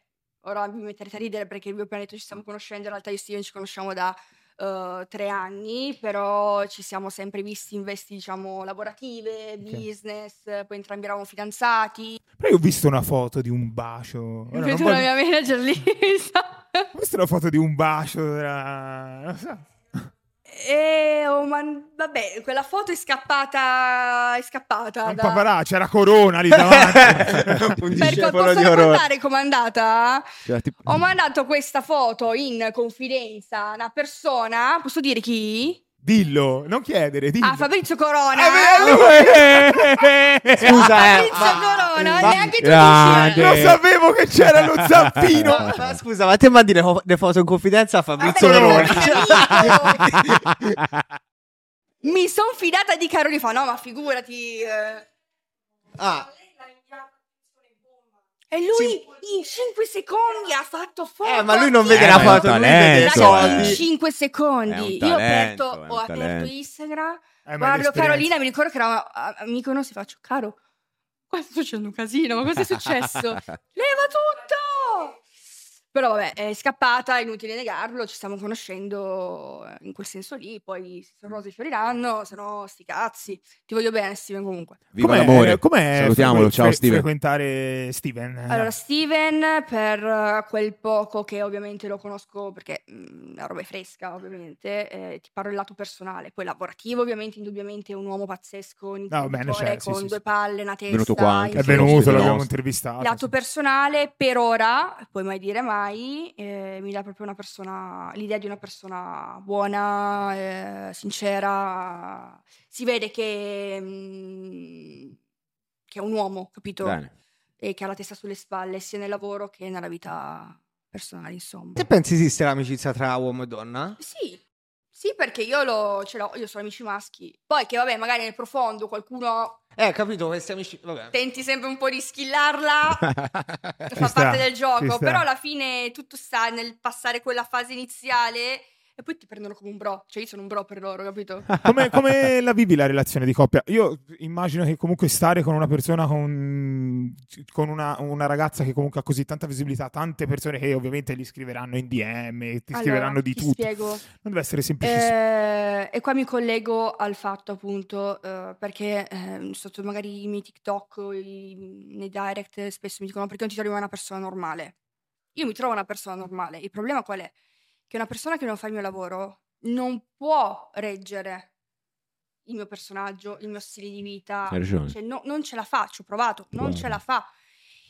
ora vi metterete a ridere perché vi ho appena detto ci stiamo conoscendo, in realtà io e Steven ci conosciamo da eh, tre anni, però ci siamo sempre visti in vesti, diciamo, lavorative, business, poi entrambi eravamo fidanzati. Però io ho visto una foto di un bacio. Ora, Vedo voglio- la mia manager Lisa. Ho visto una foto di un bacio. tra- non so. E oh, man- vabbè, quella foto è scappata, è scappata. Un da- paparazzo, c'era Corona lì davanti. Un Per, discepolo posso raccontare com'è andata? Cioè, tipo- Ho mandato questa foto in confidenza a una persona, posso dire chi? Dillo, non chiedere, dillo. Ah, Fabrizio Corona. Eh, Scusa, eh, Fabrizio ma- Corona, ma- neanche tu Grande. dici. Lo sapevo che c'era lo zampino. Ma, ma scusa, ma te mandi le, le foto in confidenza a Fabrizio Vabbè, Corona? Mi son fidata di Caroli fa, no, ma figurati. eh. Ah, E lui in 5 secondi ha fatto foto. eh, ma lui non vede Eh, la foto, lui vede i talento, Ragazzi, in eh. soldi. 5 secondi. Un Io ho aperto, talento, ho aperto talento. Instagram, Eh, guardo. Carolina, mi ricordo che eravamo a- amico non si faccio, caro, qua sta succedendo un casino, ma cosa è successo? Leva tutto! Però vabbè, è scappata, è inutile negarlo, ci stiamo conoscendo eh, in quel senso lì, poi se sono rose e fioriranno, se no sti cazzi. Ti voglio bene Steven comunque. Viva Com'è- l'amore. com'è Salutiamolo, fre- ciao Steven. frequentare Steven? Allora, Steven, per eh, quel poco che ovviamente lo conosco, perché mh, la roba è fresca, ovviamente, eh, ti parlo del lato personale. Poi lavorativo, ovviamente, indubbiamente è un uomo pazzesco, un No, bene, certo, sì, con sì, due sì. palle, una testa. Venuto qua anche, è sì, venuto, sì, l'abbiamo sì. intervistato. Lato personale, per ora, puoi mai dire mai, eh, mi dà proprio una persona, l'idea di una persona buona, eh, sincera. Si vede che, mm, che è un uomo, capito? Bene. E che ha la testa sulle spalle, sia nel lavoro che nella vita personale, insomma. Te pensi esiste l'amicizia tra uomo e donna? Sì, sì, perché io, lo, ce l'ho, io sono amici maschi. Poi che vabbè, magari nel profondo qualcuno Eh, capito, questi amici... Vabbè. tenti sempre un po' di skillarla. Fa sta, parte del gioco, però alla fine tutto sta nel passare quella fase iniziale e poi ti prendono come un bro, cioè io sono un bro per loro, capito? Come, come la vivi la relazione di coppia? Io immagino che comunque stare con una persona, con, con una, una ragazza che comunque ha così tanta visibilità, tante persone che ovviamente gli scriveranno in DM, ti Allora, scriveranno di ti tutto. spiego. Non deve essere semplicissimo. Eh, e qua mi collego al fatto appunto eh, perché eh, sotto magari i miei TikTok i- nei direct spesso mi dicono perché non ti trovi una persona normale. Io mi trovo una persona normale, il problema qual è? Che una persona che non fa il mio lavoro non può reggere il mio personaggio, il mio stile di vita, cioè, no- non ce la fa, ci ho provato, non ce la fa.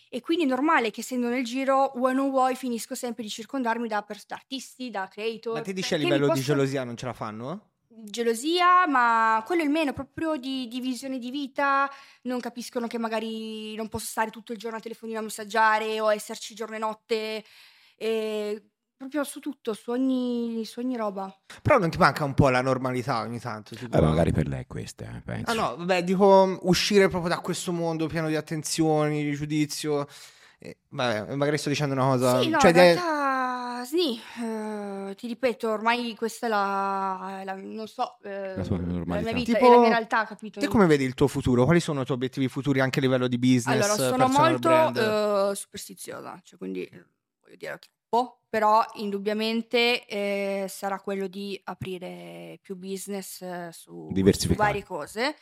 E quindi è normale che essendo nel giro, vuoi o non vuoi, finisco sempre di circondarmi da, pers- da artisti, da creator. Ma ti dici a perché mi livello di posso- gelosia non ce la fanno? gelosia, ma quello è il meno, proprio di, di visione di vita. Non capiscono che magari non posso stare tutto il giorno al telefonino a messaggiare o esserci giorno e notte. E proprio su tutto, su ogni, su ogni roba. Però non ti manca un po' la normalità ogni tanto? Tipo... Eh, magari per lei è questa, eh, penso. Ah no, vabbè, dico uscire proprio da questo mondo pieno di attenzioni, di giudizio. Eh, vabbè, magari sto dicendo una cosa... Sì, no, cioè, in de- realtà, sì, eh, ti ripeto, ormai questa è la, la- non so, eh, La la normalità. mia vita, Tipo, è la mia realtà, capito? Te come vedi il tuo futuro? Quali sono i tuoi obiettivi futuri anche a livello di business? Allora, sono molto eh, superstiziosa, cioè quindi eh, voglio dire troppo, però indubbiamente eh, sarà quello di aprire più business eh, su, su varie cose.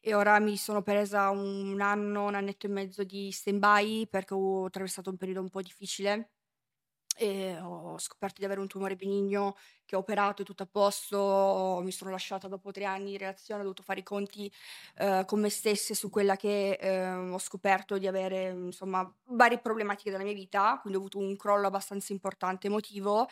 E ora mi sono presa un anno, un annetto e mezzo di stand-by perché ho attraversato un periodo un po' difficile e ho scoperto di avere un tumore benigno che ho operato e tutto a posto, mi sono lasciata dopo tre anni di relazione, ho dovuto fare i conti eh, con me stessa su quella che eh, ho scoperto di avere insomma varie problematiche della mia vita, quindi ho avuto un crollo abbastanza importante emotivo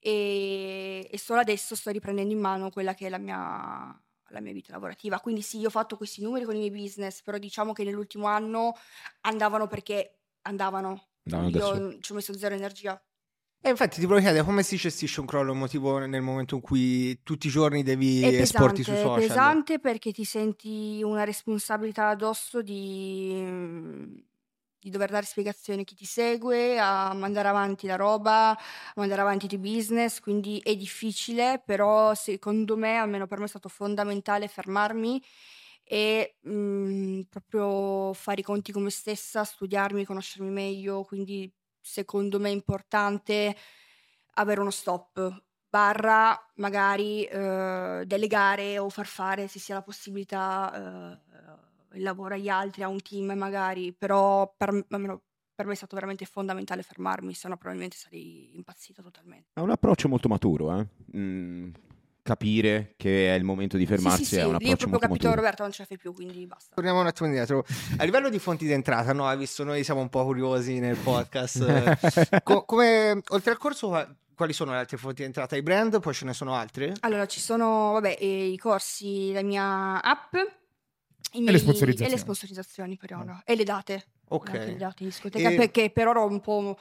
e, e solo adesso sto riprendendo in mano quella che è la mia, la mia vita lavorativa. Quindi sì, io ho fatto questi numeri con i miei business, però diciamo che nell'ultimo anno andavano perché andavano. Andavano da io ci ho messo zero energia. E infatti ti volevo chiedere come si gestisce un crollo emotivo nel momento in cui tutti i giorni devi È esporti sui pesante, è social? pesante perché ti senti una responsabilità addosso di, di dover dare spiegazioni a chi ti segue, a mandare avanti la roba, a mandare avanti i tuoi business, quindi è difficile, però secondo me, almeno per me è stato fondamentale fermarmi e mm, proprio fare i conti con me stessa, studiarmi, conoscermi meglio, quindi secondo me è importante avere uno stop barra magari eh, delegare o far fare se si ha la possibilità eh, il lavoro agli altri, a un team magari, però per, almeno per me è stato veramente fondamentale fermarmi, se no probabilmente sarei impazzita totalmente. È un approccio molto maturo, eh. Mm, capire che è il momento di fermarsi sì, sì, sì, è lì approccio proprio molto capito maturo. Roberta non ce la fai più, quindi basta. Torniamo un attimo indietro. A livello di fonti d'entrata, no? Hai visto, noi siamo un po' curiosi nel podcast. Co- come, oltre al corso, qua- quali sono le altre fonti d'entrata? I brand, poi ce ne sono altre? Allora, ci sono, vabbè, i corsi, la mia app i le miei- sponsorizzazioni. e le sponsorizzazioni per ora. E le date. Ok. Le date in discoteca, E- perché per ora ho un po'...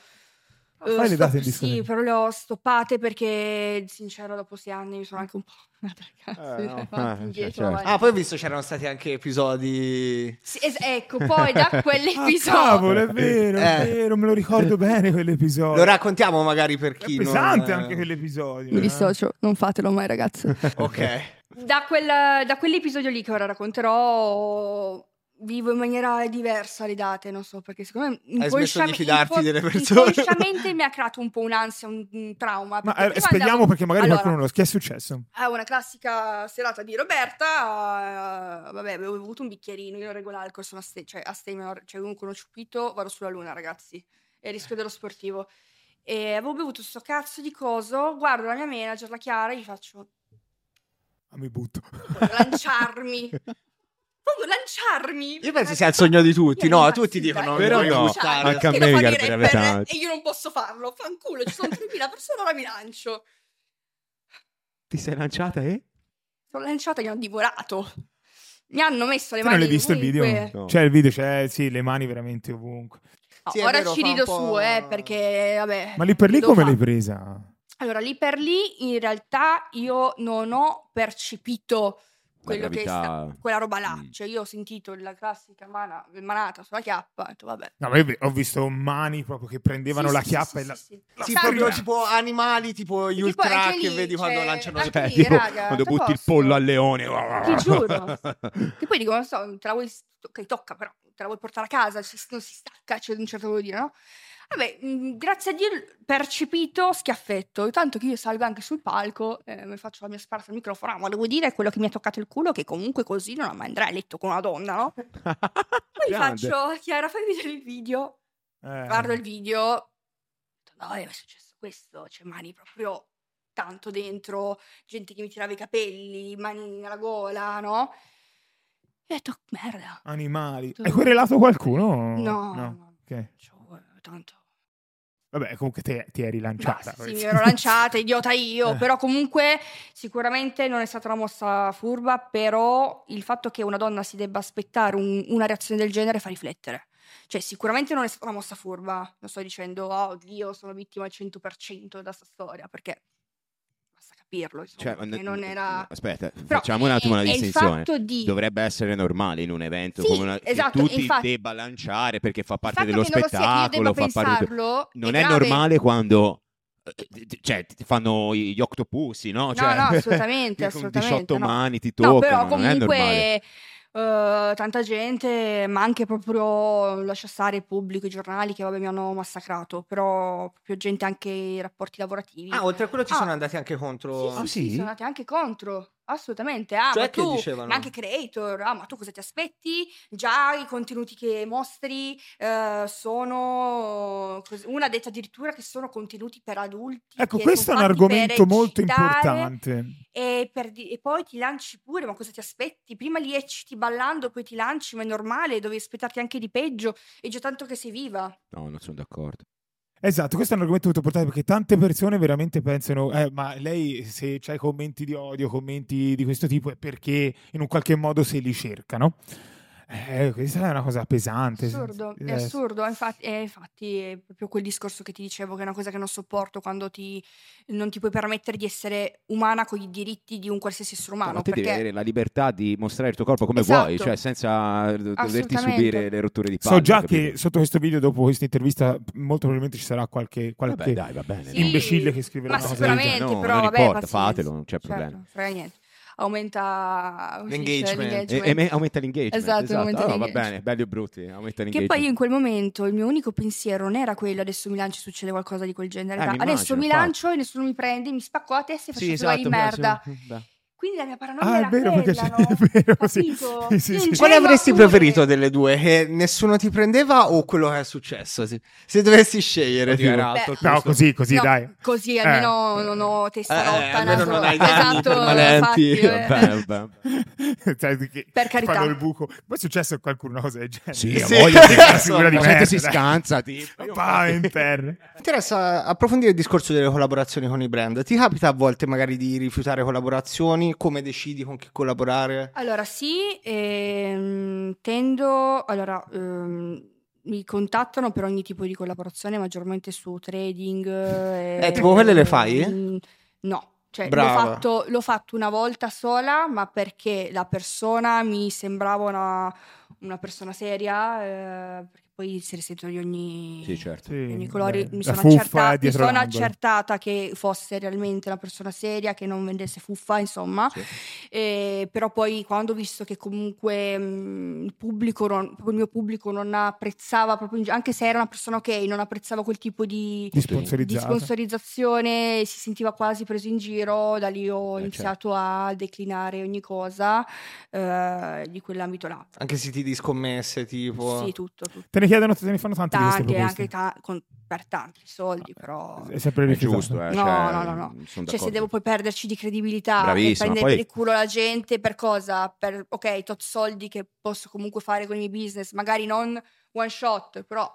eh, Fai le sto- date in Sì, però le ho stoppate perché, sincero, dopo sei anni mi sono anche un po'... Eh, no. avanti, Eh, indietro, certo. avanti. Ah, poi ho visto c'erano stati anche episodi... Sì, es- ecco, poi da Ah, quell'episodio... cavolo, è vero, è Eh. vero, me lo ricordo bene quell'episodio. Lo raccontiamo magari per è chi non... pesante anche quell'episodio. Mi eh. dissocio, non fatelo mai ragazzi. Ok. Da, quel- da quell'episodio lì che ora racconterò, vivo in maniera diversa le date, non so perché secondo me Hai smesso di fidarti inco- delle persone. inconsciamente mi ha creato un po' un'ansia, un, un trauma. Ma eh, spieghiamo andavo- perché magari Allora, qualcuno non lo sa. Che è successo? a una classica serata di Roberta, eh, vabbè, avevo bevuto un bicchierino, io non regolo l'alcol, sono aste- cioè, astemio, cioè comunque uno ciupito, vado sulla luna, ragazzi, è il rischio dello sportivo. E avevo bevuto sto cazzo di coso, guardo la mia manager, la Chiara, e gli faccio, Ah, mi butto. lanciarmi, voglio lanciarmi. Io penso sia il sogno di tutti, no? Tutti dicono, Però no, anche a me mi garberebbe tanto. E io non posso farlo, fanculo, ci sono 3.000 persone, ora mi lancio. Ti sei lanciata e? Sono lanciata e mi hanno divorato. Mi hanno messo le non mani l'hai visto il video? ovunque. No. C'è il video, c'è sì, le mani veramente ovunque. No, Sì, ora vero, ci fa rido su, eh, perché vabbè. Ma lì per lì come fare. l'hai presa? Allora, lì per lì in realtà io non ho percepito quello che sta- quella roba là. Mm. Cioè, io ho sentito la classica mana- manata sulla chiappa, ho detto vabbè. No, ma io ho visto mani proprio che prendevano Sì, la sì, chiappa sì, e la... sì, sì. la proprio tipo animali, tipo gli ultra che lì, vedi quando cioè, lanciano anche le lì, tipo, raga, quando butti il posto. pollo al leone. Ti giuro. Che poi dico, non so, te la vuoi, ok, tocca però, te la vuoi portare a casa, non si stacca, c'è un certo vuol dire, no? Vabbè, mh, grazie a Dio percepito schiaffetto, tanto che io salgo anche sul palco, eh, mi faccio la mia sparsa al microfono, ah, ma devo dire quello che mi ha toccato il culo, che comunque così non mai andrai a letto con una donna, no? Poi faccio, Chiara, fai vedere il video, Eh. guardo il video, no, è successo questo, c'è mani proprio tanto dentro, gente che mi tirava i capelli, mani nella gola, no? E ho detto, merda. Animali. Hai querelato qualcuno? No, no. Ok. Cioè, tanto. Vabbè, comunque te, ti eri lanciata. Basta, sì, mi ero lanciata, idiota io, Eh. però comunque sicuramente non è stata una mossa furba, però il fatto che una donna si debba aspettare un- una reazione del genere fa riflettere. Cioè, sicuramente non è stata una mossa furba, non sto dicendo, oh Dio, sono vittima al 100% da sta storia, perché capirlo, insomma, Cioè, n- non era... Aspetta, Però facciamo un attimo una distinzione. di- Dovrebbe essere normale in un evento Sì, come una, esatto, che tu ti infatti- debba lanciare perché fa parte dello sia, spettacolo, debba fa parte di- Non è è, normale quando eh, cioè fanno gli octopusi, no? No, Cioè, no, assolutamente, con assolutamente, 18 no. mani ti No, toccano, però non è normale. comunque eh, tanta gente, ma anche proprio lascia stare il pubblico, i giornali che vabbè mi hanno massacrato, però proprio gente anche i rapporti lavorativi. Ah, oltre a quello ci Ah. sono andati anche contro... Sì, Ah, sì, sì, sì? sono andati anche contro, assolutamente. Ah, Cioè, ma tu, dicevano? ma anche creator, ah, ma tu cosa ti aspetti? Già i contenuti che mostri eh, sono, una ha detto addirittura che sono contenuti per adulti. Ecco, questo è un argomento molto importante. E, per di- e poi ti lanci pure, ma cosa ti aspetti? Prima li ecciti ballando, poi ti lanci, ma è normale, devi aspettarti anche di peggio, e già tanto che sei viva. No, non sono d'accordo. Esatto, questo è un argomento molto importante perché tante persone veramente pensano, eh, ma lei se c'hai commenti di odio, commenti di questo tipo è perché in un qualche modo se li cercano. Eh, questa è una cosa pesante. Assurdo, è Eh, assurdo, infatti, eh, infatti è proprio quel discorso che ti dicevo, che è una cosa che non sopporto quando ti, non ti puoi permettere di essere umana con i diritti di un qualsiasi essere umano. ma te devi perché avere la libertà di mostrare il tuo corpo come Esatto. vuoi, cioè senza d- doverti subire le rotture di palle. So già capito? che sotto questo video, dopo questa intervista, molto probabilmente ci sarà qualche, qualche Vabbè, dai, va bene. Sì, imbecille che scriverà ma una cosa del genere. sicuramente, No, però non vabbè, importa, pazienza. fatelo, non c'è Certo, problema. non frega niente. Aumenta L'engagement. E, e me- aumenta l'engagement. Esatto, aumenta Ah, va l'engagement. bene, belli o brutti, aumenta Che poi io in quel momento il mio unico pensiero non era quello adesso mi lancio e succede qualcosa di quel genere. Eh, mi adesso immagino, mi infatti. lancio e nessuno mi prende, mi spacco la testa e faccio Sì, esatto, di merda. sì. Quindi la mia paranoia Ah, è era vero, perché quella, c'è- no? è vero, sì. Sì, sì, sì. Quale avresti preferito delle due? Che nessuno ti prendeva o quello che è successo? Se, se dovessi scegliere, Oddio, era alto il No, così, così, No, dai. Così Eh. almeno non ho testa Eh, rotta. almeno naso- non hai danni esatto, permanenti. infatti, eh. Vabbè, vabbè. Sai che Per carità. fanno il buco. Ma è successo a qualcuno cosa del genere? Sì, Sì. a voglia di Una figura di La gente merda, si scansa, tipo. Pa, in terra. Mi interessa approfondire il discorso delle collaborazioni con i brand. Ti capita a volte magari di rifiutare collaborazioni? Come decidi con chi collaborare? Allora, sì, ehm, tendo. Allora, ehm, mi contattano per ogni tipo di collaborazione, maggiormente su trading. Eh, tipo quelle le fai? Mm, No, cioè l'ho fatto, l'ho fatto una volta sola, ma perché la persona mi sembrava una, una persona seria, eh, poi si risentono di ogni, Sì, certo. di Sì, ogni colore. Mi sono, fuffa è accerta- mi sono accertata che fosse realmente una persona seria, che non vendesse fuffa, insomma. Sì. Eh, però poi quando ho visto che comunque mh, il pubblico, non- proprio il mio pubblico non apprezzava, proprio anche se era una persona ok, non apprezzava quel tipo di, Di sponsorizzazione, si sentiva quasi preso in giro, da lì ho Eh, iniziato a declinare ogni cosa eh, di quell'ambito là. Anche siti di scommesse, tipo... Sì, tutto, tutto. Te ne chiedono, te ne fanno tante di queste Tante, proposte. anche ta- con- per tanti soldi, però... È sempre È giusto, eh. No, cioè, no, no, no. sono Cioè, se devo poi perderci di credibilità, Bravissima, prendere poi- il culo la gente, per cosa? Per, ok, tot soldi che posso comunque fare con i miei business, magari non one shot, però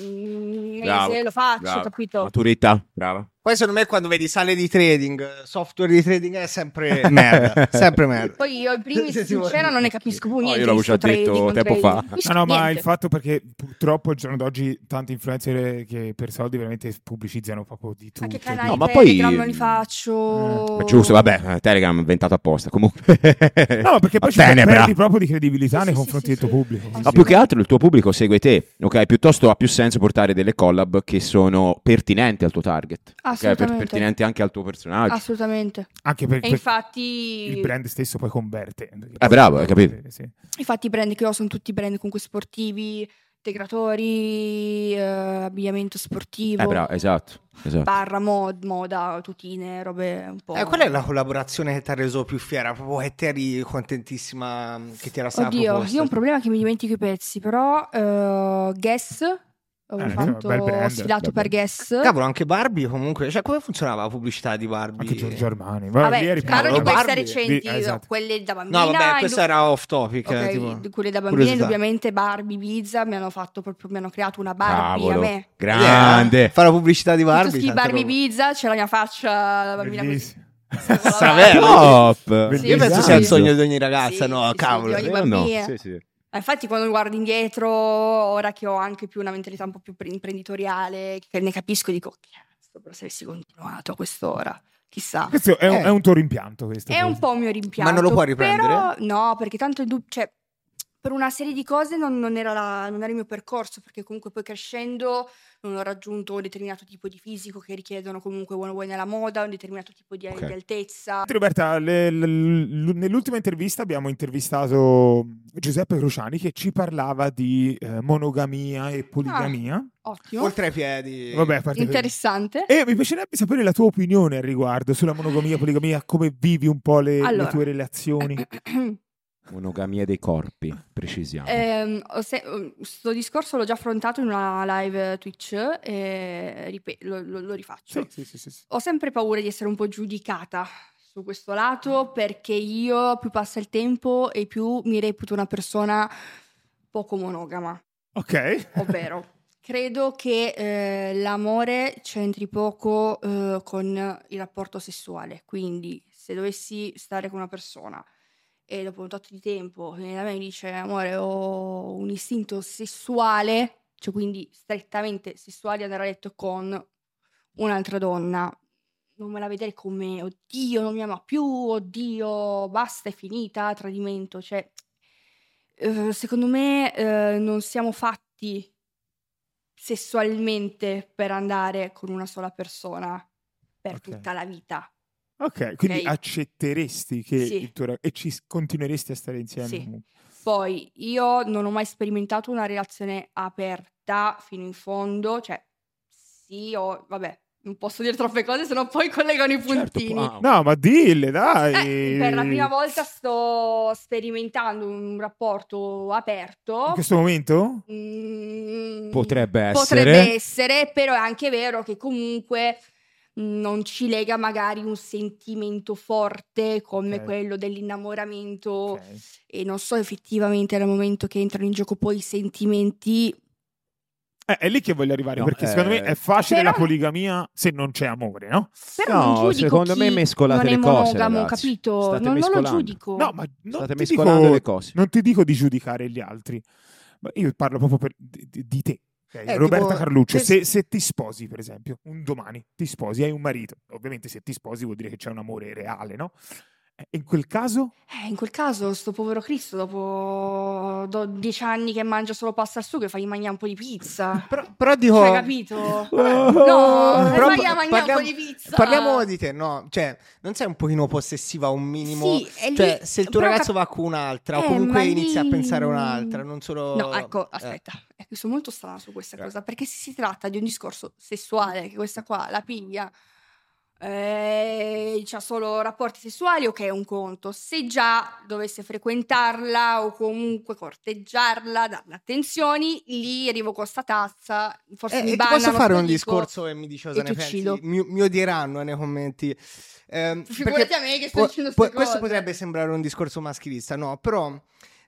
mm, Bravo, se lo faccio, bravo. capito? Maturità, brava. Poi secondo me quando vedi sale di trading, eh, software di trading è sempre merda, sempre merda. Poi io in primis, Se ti vuoi- sincera, non ne capisco più niente. io l'avevo già detto tempo trading. fa. No, no, ma niente. il fatto perché purtroppo al giorno d'oggi tanti influencer che per soldi veramente pubblicizzano proprio di tutto. Anche di- canali No, ma Telegram poi- non li faccio. È giusto, vabbè, eh, Telegram è inventato apposta. Comunque. No, ma perché poi ci bene, perdi bravo. proprio di credibilità Sì, nei sì, confronti sì, del tuo sì. pubblico. Ah, Ma più che altro il tuo pubblico segue te, ok? Piuttosto ha più senso portare delle collab che sono pertinenti al tuo target, ok? Per- Assolutamente. pertinenti anche al tuo personaggio. Assolutamente. Anche perché E infatti, il brand stesso poi converte. Eh, bravo, hai capito. Sì, infatti i brand che ho sono tutti brand comunque sportivi, integratori, eh, abbigliamento sportivo, Eh, bravo, esatto. esatto. barra mod, moda, tutine, robe un po'. Eh, qual è la collaborazione che ti ha reso più fiera? Proprio che ti eri contentissima che ti era stata Oddio, proposta? io ho un problema che mi dimentico i pezzi, però eh, Guess, ho Eh, fatto, bel brand, sfilato bel per Guess. Cavolo, anche Barbie comunque, cioè come funzionava la pubblicità di Barbie? Anche Giorgio Armani. Vabbè, eri parlo di queste Barbie. recenti, Di- esatto. quelle da bambina. No, vabbè, in questo du- era off topic, eh, Ok, tipo... quelle da bambina, indubbiamente Barbie, Bizza, mi hanno fatto proprio, mi hanno creato una Barbie Cavolo, a me. grande. Eh, Fare la pubblicità di Barbie, Barbie. tutti Barbie roba. Bizza, c'è la mia faccia, la bambina così. Bellissimo. Savero. Top! Sì, Io penso sia il sogno di ogni ragazza, Sì, no? sì, sì, Cavolo. di ogni no. bambina. Sì, sì. Eh, Infatti, quando guardo indietro, ora che ho anche più una mentalità un po' più pre- imprenditoriale, che ne capisco, dico, cazzo, però se avessi continuato a quest'ora, chissà. Questo è, un, Eh. è un tuo rimpianto. Questo È un forse. po' un mio rimpianto. Ma non lo puoi riprendere? Però, no, perché tanto il cioè, per una serie di cose non, non era la- non era il mio percorso, perché comunque poi crescendo non ho raggiunto un determinato tipo di fisico che richiedono comunque vuoi vuoi nella moda, un determinato tipo di, Ok. di altezza. Roberta, le- le- l- nell'ultima intervista abbiamo intervistato Giuseppe Cruciani che ci parlava di eh, monogamia e poligamia. Ottimo. Oltre ai piedi. Vabbè, Interessante. E mi piacerebbe sapere la tua opinione al riguardo sulla monogamia e poligamia, come vivi un po' le, le Allora. tue relazioni. Monogamia dei corpi, precisiamo. Ho se- sto discorso l'ho già affrontato in una live Twitch e ripe- lo, lo- lo rifaccio. Sì, sì, sì, sì, sì. Ho sempre paura di essere un po' giudicata su questo lato perché io più passa il tempo e più mi reputo una persona poco monogama. Ok. Ovvero, credo che eh, l'amore c'entri poco eh, con il rapporto sessuale. Quindi, se dovessi stare con una persona e dopo un tot di tempo viene da me e mi dice: Amore, ho un istinto sessuale, cioè quindi strettamente sessuale, andare a letto con un'altra donna. Non me la vedere come oddio, non mi ama più, oddio, basta, è finita, tradimento. Cioè, eh, secondo me eh, non siamo fatti sessualmente per andare con una sola persona per Ok. tutta la vita. Ok, quindi Ok. accetteresti che Sì. il tuo ra- e ci continueresti a stare insieme Sì. Poi io non ho mai sperimentato una relazione aperta fino in fondo, cioè sì, ho, vabbè, non posso dire troppe cose, sennò poi collegano i Certo, puntini. ah, No, ma dille, dai. Eh, per la prima volta sto sperimentando un rapporto aperto. In questo momento? Mm, Potrebbe essere. Potrebbe essere, però è anche vero che comunque non ci lega magari un sentimento forte come Ok. quello dell'innamoramento Ok. e non so effettivamente al momento che entrano in gioco poi i sentimenti. Eh, è lì che voglio arrivare, No, perché secondo me eh, è facile però- la poligamia se non c'è amore, no? Però No, non secondo me mescolate non le cose, monogamo, ragazzi. capito? State non, non lo giudico. No, ma non State ti, mescolando dico, le cose. non ti dico di giudicare gli altri, ma io parlo proprio per- di- di te. Ok? Eh, Roberta tipo, Carluccio, se, se ti sposi, per esempio, un domani ti sposi, hai un marito, ovviamente se ti sposi vuol dire che c'è un amore reale, no? In quel caso? Eh, in quel caso, sto povero Cristo, dopo do- dieci anni che mangia solo pasta al sugo, e fai mangiare un po' di pizza. Però, però dico... Cioè, capito? Oh. No, Però fai mangiare un parliamo- po' di pizza. Parliamo di te, no? Cioè, non sei un pochino possessiva un minimo? Sì, e lì- cioè, se il tuo ragazzo cap- va con un'altra o Eh, comunque ma inizia a lì- pensare a un'altra, non solo... No, ecco, eh. aspetta, ecco, sono molto strana su questa Eh. cosa, perché se si tratta di un discorso sessuale, che questa qua la piglia, eh, c'ha solo rapporti sessuali, ok, è un conto. Se già dovesse frequentarla o comunque corteggiarla, darle attenzioni, lì arrivo con sta tazza, forse Eh, mi bannano, posso fare un dico, discorso e mi dici cosa ne pensi? Mi, mi odieranno eh, nei commenti. Ehm, Figurati a me che sto po- dicendo po- questo potrebbe sembrare un discorso maschilista, no? Però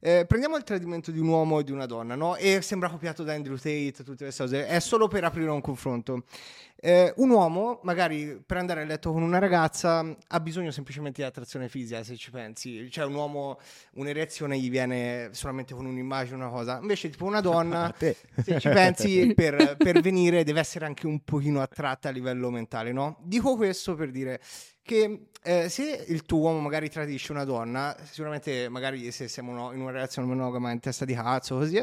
eh, prendiamo il tradimento di un uomo e di una donna, no? E sembra copiato da Andrew Tate, tutte queste cose. È solo per aprire un confronto. Eh, un uomo, magari per andare a letto con una ragazza, ha bisogno semplicemente di attrazione fisica, se ci pensi. Cioè, un uomo, un'erezione gli viene solamente con un'immagine, una cosa. Invece, tipo, una donna, se ci pensi, per, per venire deve essere anche un pochino attratta a livello mentale, no? Dico questo per dire che eh, se il tuo uomo magari tradisce una donna, sicuramente magari se siamo in una relazione monogama in testa di cazzo così,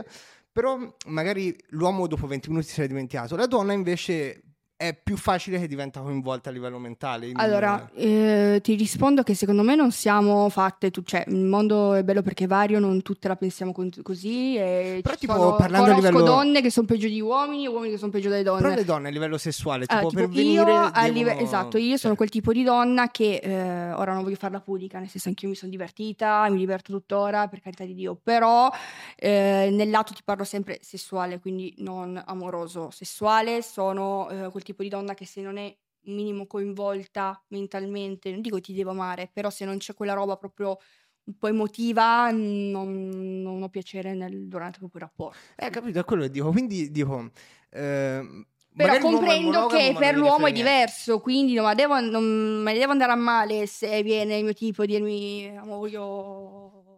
però magari l'uomo dopo 20 minuti si è dimenticato, la donna invece è più facile che diventa coinvolta a livello mentale. Allora, eh, ti rispondo che secondo me non siamo fatte, tu- cioè il mondo è bello perché è vario, non tutte la pensiamo con- così. E Però tipo, sono- parlando a livello- donne che sono peggio di uomini e uomini che sono peggio delle donne. però le donne a livello sessuale, tipo, Allora, tipo per venire... io, a devono- live- esatto, io sono cioè, quel tipo di donna che eh, ora non voglio farla pudica, nel senso anch'io mi sono divertita, mi diverto tuttora, per carità di Dio, però eh, nel lato ti parlo sempre sessuale, quindi non amoroso. Sessuale sono eh, quel tipo di donna che se non è un minimo coinvolta mentalmente, non dico ti devo amare, però se non c'è quella roba proprio un po' emotiva, non, non ho piacere nel, durante proprio il rapporto. Eh, capito, è quello che dico. Quindi dico... ehm, Però comprendo che per l'uomo è diverso, quindi non, devo, non me ne devo andare a male se viene il mio tipo a dirmi "Amo, voglio,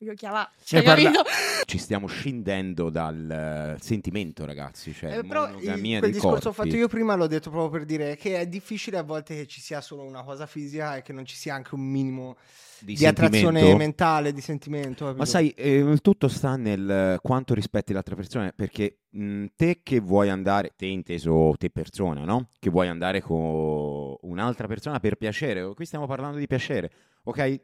voglio chiavare. Cioè, parla- capito? Ci stiamo scendendo dal eh, sentimento, ragazzi. Cioè, Eh, però il- quel dei discorso ho fatto io prima l'ho detto proprio per dire che è difficile a volte che ci sia solo una cosa fisica e che non ci sia anche un minimo Di di, attrazione mentale, di sentimento. capito? Ma sai, eh, il tutto sta nel eh, quanto rispetti l'altra persona, perché mh, te che vuoi andare, te inteso te persona, no? Che vuoi andare con un'altra persona per piacere, qui stiamo parlando di piacere, ok?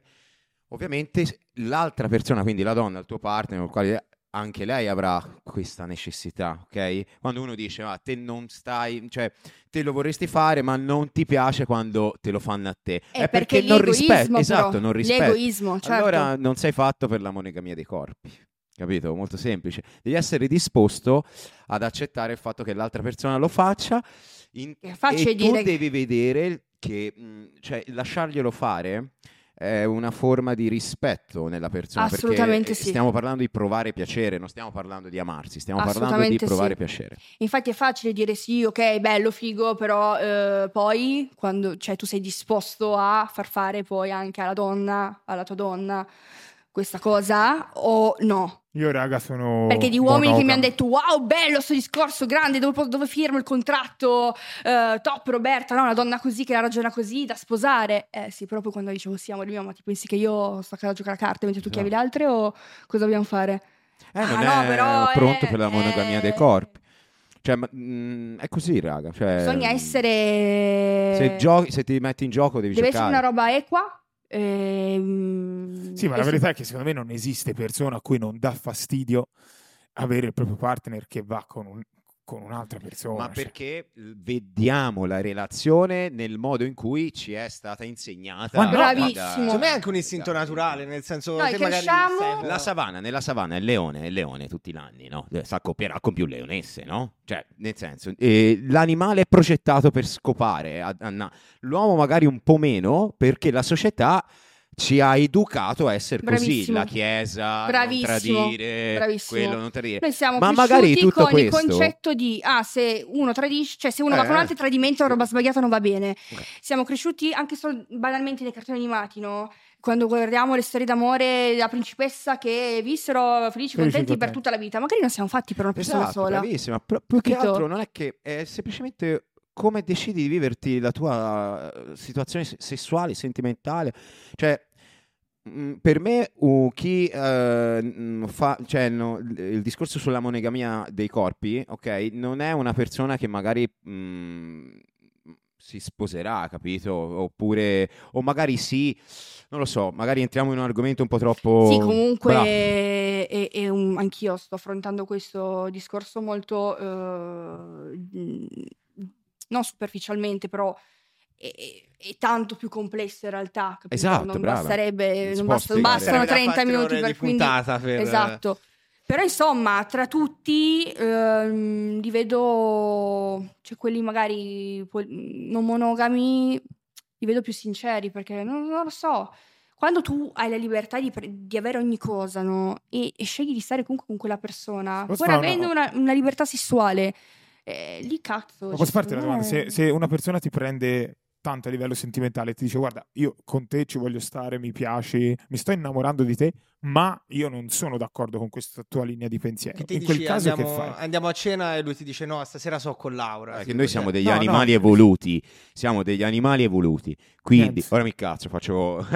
Ovviamente l'altra persona, quindi la donna, il tuo partner, con il quale anche lei avrà questa necessità, ok? Quando uno dice, ma te non stai, cioè, te lo vorresti fare, ma non ti piace quando te lo fanno a te. È È perché perché non rispetti, esatto, non rispetti. L'egoismo, certo. Allora non sei fatto per la monogamia dei corpi. Capito? Molto semplice. Devi essere disposto ad accettare il fatto che l'altra persona lo faccia in- facile e tu dire- devi vedere che mh, cioè, lasciarglielo fare è una forma di rispetto nella persona Assolutamente sì. stiamo parlando di provare piacere, non stiamo parlando di amarsi, stiamo parlando di Assolutamente sì. provare piacere. Infatti è facile dire sì, ok, bello, figo, però eh, poi quando cioè, tu sei disposto a far fare poi anche alla donna, alla tua donna, questa cosa o no? Io, raga, sono. Perché di uomini che mi hanno detto wow, bello sto discorso, grande, dove, dove firmo il contratto, eh, top Roberta, no, una donna così che la ragiona così, da sposare. Eh sì, proprio quando dicevo sì, amore mio, ma ti pensi che io sto a casa a giocare a carte mentre tu chiavi le altre o cosa dobbiamo fare? Eh, Ah, non no, è però, pronto eh, per la monogamia dei eh. corpi. Cioè, ma- mh, è così, raga. Cioè, Bisogna mh, essere... Se, giochi, se ti metti in gioco devi Deve essere giocare. una roba equa. Ehm, Sì, ma la verità è che secondo me non esiste persona a cui non dà fastidio avere il proprio partner che va con, un- con un'altra persona. Ma cioè. perché vediamo la relazione nel modo in cui ci è stata insegnata. Ma no, Bravissimo. Secondo me è anche un istinto naturale, nel senso Noi magari cresciamo- sei- La savana, nella savana è il leone, è il leone tutti gli anni, no? Si accoppierà con più leonesse, no? Cioè, nel senso, eh, l'animale è progettato per scopare, a- a- na- l'uomo magari un po' meno, perché la società ci ha educato a essere così, Bravissimo. la chiesa, non Bravissimo, tradire, bravissimo. quello non tradire. Noi siamo Ma cresciuti magari tutto con il questo- concetto di ah, se uno tradisce, cioè se uno va Eh, con altri tradimento è una roba sbagliata non va bene. Ok. Siamo cresciuti anche solo banalmente nei cartoni animati, no? Quando guardiamo le storie d'amore della principessa che vissero felici, Felici, contenti per tutta la vita. Magari non siamo fatti per una persona Esatto, sola. bravissima. Però più che altro non è che è semplicemente come decidi di viverti la tua eh, situazione se- sessuale, sentimentale. Cioè, mm, per me uh, chi mm, fa, cioè, no, il discorso sulla monogamia dei corpi, ok, non è una persona che magari mm, si sposerà, capito? Oppure, o magari sì, non lo so, magari entriamo in un argomento un po' troppo... Sì, comunque è- è un- anch'io sto affrontando questo discorso molto, mh, non superficialmente, però è, è- tanto più complesso in realtà. capito? Esatto, non brava. basterebbe, Non basta- non bastano Sarebbe da 30 fare tre minuti per di quindi... puntata per- Esatto. Però insomma, tra tutti ehm, li vedo, cioè quelli magari pol- non monogami, li vedo più sinceri perché non, non lo so. Quando tu hai la libertà di, pre- di avere ogni cosa, no? E, e scegli di stare comunque con quella persona, Posso pur avendo una, una libertà sessuale, eh, lì cazzo. Ma posso farti una domanda? Se, se una persona ti prende tanto a livello sentimentale e ti dice guarda, io con te ci voglio stare, mi piaci, mi sto innamorando di te, ma io non sono d'accordo con questa tua linea di pensiero. Che ti In dici, quel caso andiamo, che fai? andiamo a cena e lui ti dice no, stasera so con Laura. Eh, che noi siamo degli No, no. animali evoluti, siamo degli animali evoluti. Quindi, Niente. ora mi cazzo, faccio...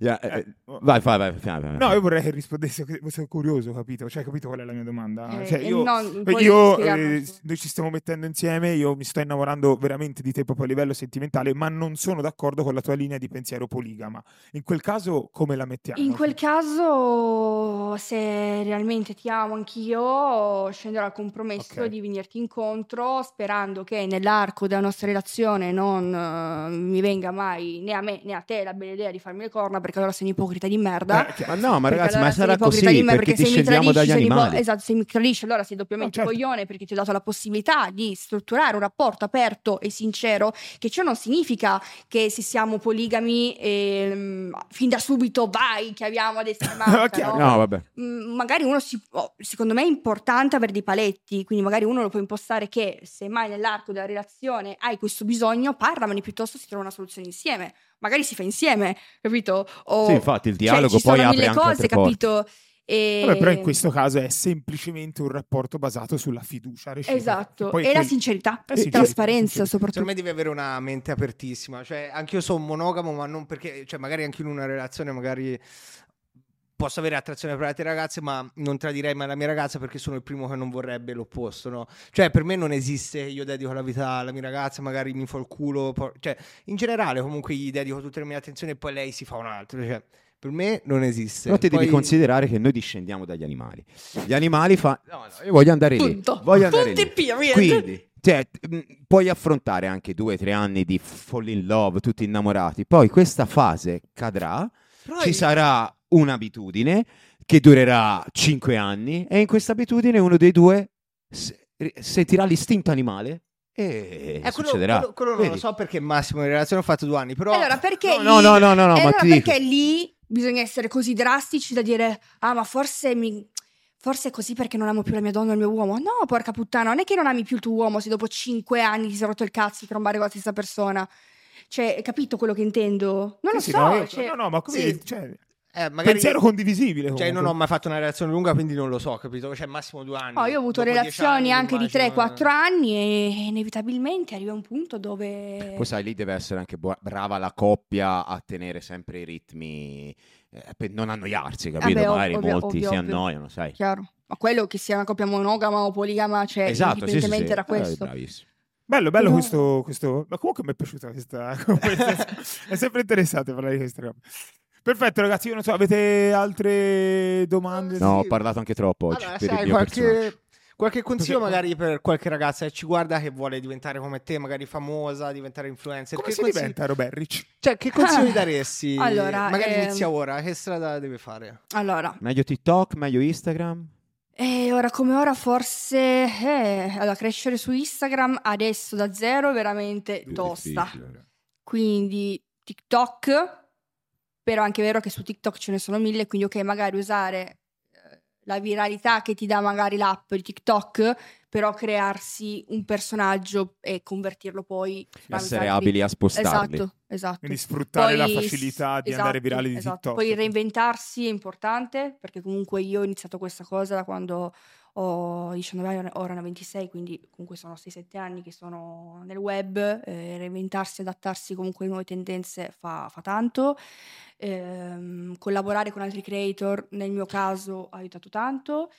Eh, Eh, vai, vai, vai, vai, vai. No, io vorrei che rispondesse, sono curioso, capito? Cioè, capito qual è la mia domanda? Eh, Cioè, io, no, io, eh, tu. noi ci stiamo mettendo insieme, io mi sto innamorando veramente di te proprio a livello sentimentale, ma non sono d'accordo con la tua linea di pensiero poligama. In quel caso, come la mettiamo? In quel caso, se realmente ti amo anch'io, scenderò al compromesso Ok. di venirti incontro, sperando che nell'arco della nostra relazione non eh, mi venga mai né a me né a te la bella idea di farmi le corna, perché allora sei un ipocrita di merda. Eh. Ma no, ma Perché ragazzi, allora ma sarà così di me, perché se mi tradisci, ipo- animali. esatto, se mi tradisci allora sei doppiamente No, certo. coglione perché ti ho dato la possibilità di strutturare un rapporto aperto e sincero, che ciò non significa che se siamo poligami ehm, fin da subito vai, chiamiamo ad essere manca, Chiaro. no? No, vabbè. Mm, magari uno si può- secondo me è importante avere dei paletti, quindi magari uno lo può impostare che se mai nell'arco della relazione hai questo bisogno, parlamene piuttosto si trova una soluzione insieme, magari si fa insieme, capito? O, Sì, infatti il cioè, dialogo ci poi apre mille anche cose, altre porte. capito? E... Vabbè, però in questo caso è semplicemente un rapporto basato sulla fiducia reciproca. Esatto, Poi e la quel- sincerità, Eh, e sincerità, trasparenza sincerità. soprattutto. Secondo me devi avere una mente apertissima. Cioè, anche io sono monogamo, ma non perché, cioè, magari anche in una relazione, magari posso avere attrazione per altre ragazze, ma non tradirei mai la mia ragazza perché sono il primo che non vorrebbe l'opposto, no? Cioè, per me non esiste, io dedico la vita alla mia ragazza, magari mi fa il culo, po- cioè, in generale comunque gli dedico tutte le mie attenzioni e poi lei si fa un altro, cioè, per me non esiste. Però te Poi- devi considerare che noi discendiamo dagli animali. Gli animali fa... No, no, io voglio andare lì. Punto. Voglio andare Punti lì. period. Quindi, cioè, mh, puoi affrontare anche due o tre anni di fall in love, tutti innamorati. Poi questa fase cadrà, Però ci è- sarà un'abitudine che durerà cinque anni e in questa abitudine uno dei due se- sentirà l'istinto animale e Eh, quello, succederà. quello- quello non lo so perché Massimo in relazione ho fatto due anni, però... Allora, perché No, lì- no, no, no, no, e ma allora perché lì bisogna essere così drastici da dire ah ma forse mi forse è così perché non amo più la mia donna o il mio uomo? No porca puttana non è che non ami più il tuo uomo se dopo cinque anni ti sei rotto il cazzo di trombare con la stessa persona. Cioè hai capito quello che intendo? Non lo Sì, sì, so no, io- cioè- no, no, ma come... sì. cioè, Eh, magari... Pensiero condivisibile. Cioè, comunque. non ho mai fatto una relazione lunga, quindi non lo so, capito? Cioè, massimo due anni. Oh, io ho avuto Dopo relazioni anni, anche di immagino- 3-4 anni e inevitabilmente arriva un punto dove Poi sai, lì deve essere anche bu- brava la coppia a tenere sempre i ritmi eh, per non annoiarsi, capito? Vabbè, Magari ovvio, molti ovvio, si ovvio. annoiano, sai. chiaro ma quello che sia una coppia monogama o poligama cioè esatto, sì, sì, sì. indipendentemente da Eh, questo bravissimo. Bello, bello Però- questo, questo... Ma comunque mi è piaciuta questa... questa- è sempre interessante parlare di queste robe. Perfetto ragazzi, io non so, avete altre domande? No, ho Sì. parlato anche troppo oggi Allora, per il sai, mio personaggio. qualche, qualche consiglio Perché- magari per qualche ragazza che ci guarda che vuole diventare come te, magari famosa, diventare influencer. Come che si consigli- diventa Robert Rich? Cioè, che consigli daresti? Allora, magari ehm, inizia ora, che strada deve fare? allora Meglio TikTok, meglio Instagram? E ora come ora forse eh, allora, crescere su Instagram adesso da zero è veramente tosta. Quindi TikTok, però è anche vero che su TikTok ce ne sono mille, quindi ok, magari usare eh, la viralità che ti dà magari l'app di TikTok, però crearsi un personaggio e convertirlo poi Essere altri- abili a spostarli. Esatto, esatto. Quindi sfruttare la Poi- facilità di esatto, andare virali di esatto. TikTok. Poi reinventarsi è importante perché comunque io ho iniziato questa cosa da quando ho ho 19 anni, ora ne ho 26, quindi comunque sono 6-7 anni che sono nel web, eh, reinventarsi, adattarsi comunque alle nuove tendenze fa, fa tanto. Ehm, collaborare con altri creator, nel mio caso, ha aiutato tanto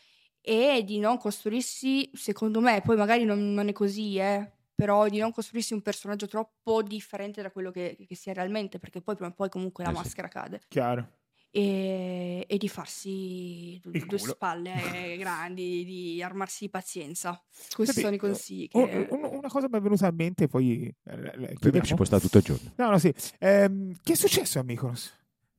e di non costruirsi, secondo me, poi magari non, non è così, eh, però di non costruirsi un personaggio troppo differente da quello che, che sia realmente, perché poi prima o poi comunque la Eh sì. maschera cade. Chiaro. E, e di farsi due culo. spalle grandi, di armarsi di pazienza. Questi Senti, sono i consigli. Che... un- una cosa mi è venuta in mente, poi eh, me chiudiamo. ci può stare tutto il giorno. No, no, sì. Ehm, che è successo a Mykonos?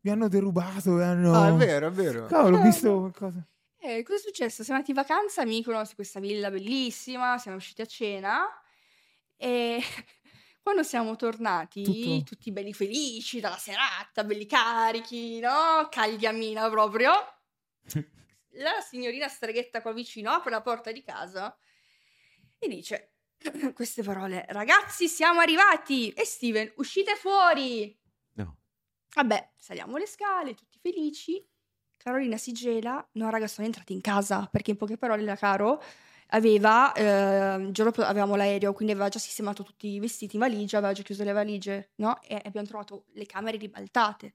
Mi hanno derubato e hanno... Ah, è vero, è vero. Cavolo, ho Eh, visto no. qualcosa. Eh, cosa è successo? Siamo andati in vacanza a Mykonos, in questa villa bellissima, siamo usciti a cena e quando siamo tornati, Tutto- tutti belli felici dalla serata, belli carichi, no? Cagliamina proprio. La signorina streghetta qua vicino apre la porta di casa e dice queste parole: Ragazzi, siamo arrivati! E Steven, uscite fuori! No. Vabbè, saliamo le scale, tutti felici. Carolina si gela. No, raga, sono entrati in casa perché in poche parole la Caro aveva, eh, il giorno dopo avevamo l'aereo, quindi aveva già sistemato tutti i vestiti in valigia, aveva già chiuso le valigie, no? E abbiamo trovato le camere ribaltate.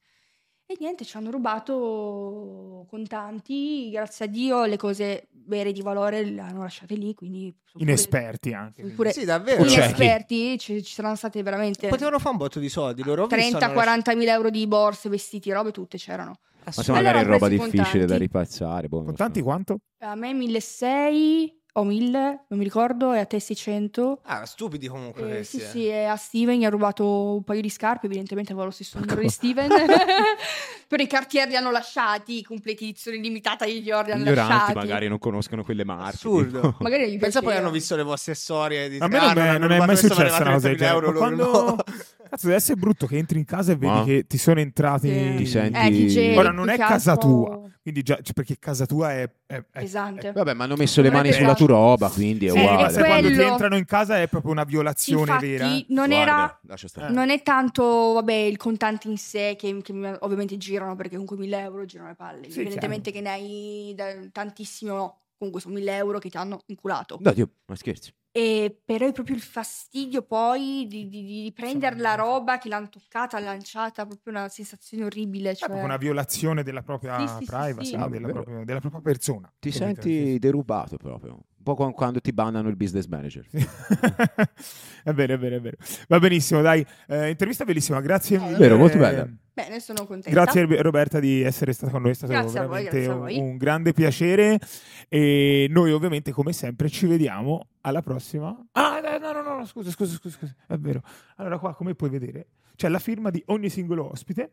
E niente, ci hanno rubato contanti, grazie a Dio le cose vere di valore le hanno lasciate lì, quindi... pure- Inesperti anche. pure Sì, davvero. Inesperti, ci, ci saranno state veramente Potevano fare un botto di soldi. Loro ho visto, hanno 30-40 mila euro di borse, vestiti, robe tutte c'erano. Ma se Allora magari ho roba difficile da contanti. ripazzare. boh, non lo Contanti so. quanto? A me 1600 o 1000, non mi ricordo, e a te 600. Ah, stupidi comunque Eh, questi. sì, eh. sì, e a Steven gli ha rubato un paio di scarpe, evidentemente aveva lo stesso numero di Steven. Però i cartier li hanno lasciati, i completi edizione limitata gli hanno Ignoranti lasciati. magari non conoscono quelle marche. Assurdo. tipo. Magari gli Pensa poi hanno visto le vostre storie di A me ah, non, è, hanno non è mai successa valeva una cosa del 30.000 genere. loro quando... Cazzo, deve essere brutto che entri in casa e vedi Ma? che ti sono entrati... Sì. Ti senti- Eh, Ora, non è casa tua, quindi già, cioè, perché casa tua è... è- è- Pesante. Vabbè, ma hanno messo le Non è mani sulla tua roba, quindi è Sì, uguale. ma sai quando ti entrano in casa è proprio una violazione Infatti, vera. eh? non Guarda, era... Eh. Non è tanto, vabbè, il contante in sé che, che ovviamente girano perché comunque 1000 euro girano le palle. Sì, Evidentemente che ne hai tantissimo, no. Comunque sono 1000 euro che ti hanno inculato. No, Dio, ma scherzi. E però è proprio il fastidio poi di, di- di prendere la roba che l'hanno toccata, lanciata, proprio una sensazione orribile. È Cioè... proprio una violazione della propria Sì, sì, sì, privacy, sì. no? Ah, della, propria, della propria persona. Ti senti derubato proprio. Un po' come quando ti bannano il business manager. È vero, è vero, è vero. Va benissimo, dai. Eh, intervista bellissima, grazie. mille. Vero, molto bella. Eh, Bene, sono contenta. Grazie Roberta di essere stata con noi, è stato Grazie voi, veramente a un, voi. un grande piacere e noi ovviamente come sempre ci vediamo alla prossima. Ah, no, no, no, no, scusa, scusa, scusa, scusa, è vero. Allora qua come puoi vedere c'è la firma di ogni singolo ospite.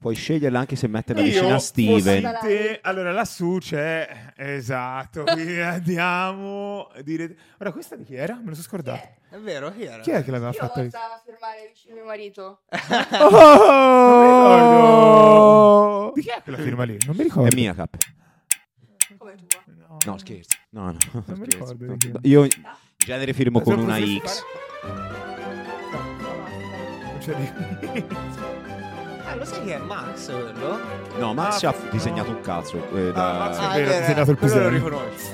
Puoi sceglierla anche se metterla Io vicino a Steven. Te, allora lassù c'è esatto, quindi andiamo dire... Ora questa di chi era? Me lo sono scordato. È vero, chi era? Chi è che l'aveva Io fatta? ho a fermare vicino a mio marito. Oh! Di chi è quella firma lì? Non mi ricordo. È mia, cap. Come tua. No, No, scherzo. No, no. Non mi ricordo di chi. Io in genere firmo con una X. Non c'è lì. Ah, lo sai che è Max quello? No, Max Ah, ha disegnato un cazzo. eh, da- Ah, Max è Ah, vero, vero, ti sei dato il quello lo pisello. riconosci.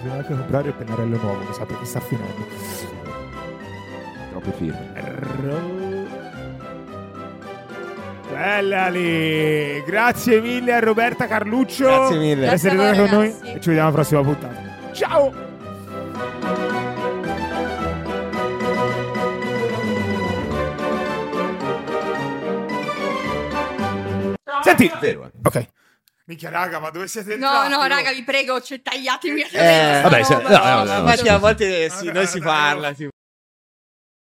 Bisogna anche comprare il pennarello nuovo, mi sa perché sta finendo. Troppe firme. Bella lì! Grazie mille a Roberta Carluccio. Grazie mille. Per essere Grazie a stata con noi ragazzi. e ci vediamo alla prossima puntata. Ciao! Senti, Vero, eh. ok. Minchia raga, ma dove siete No, entrati? no, voi? raga, vi prego, cioè, tagliatemi. Eh, vabbè, se- no, no, no, Infatti a volte no, sì, no, noi no, si no. parla, tipo.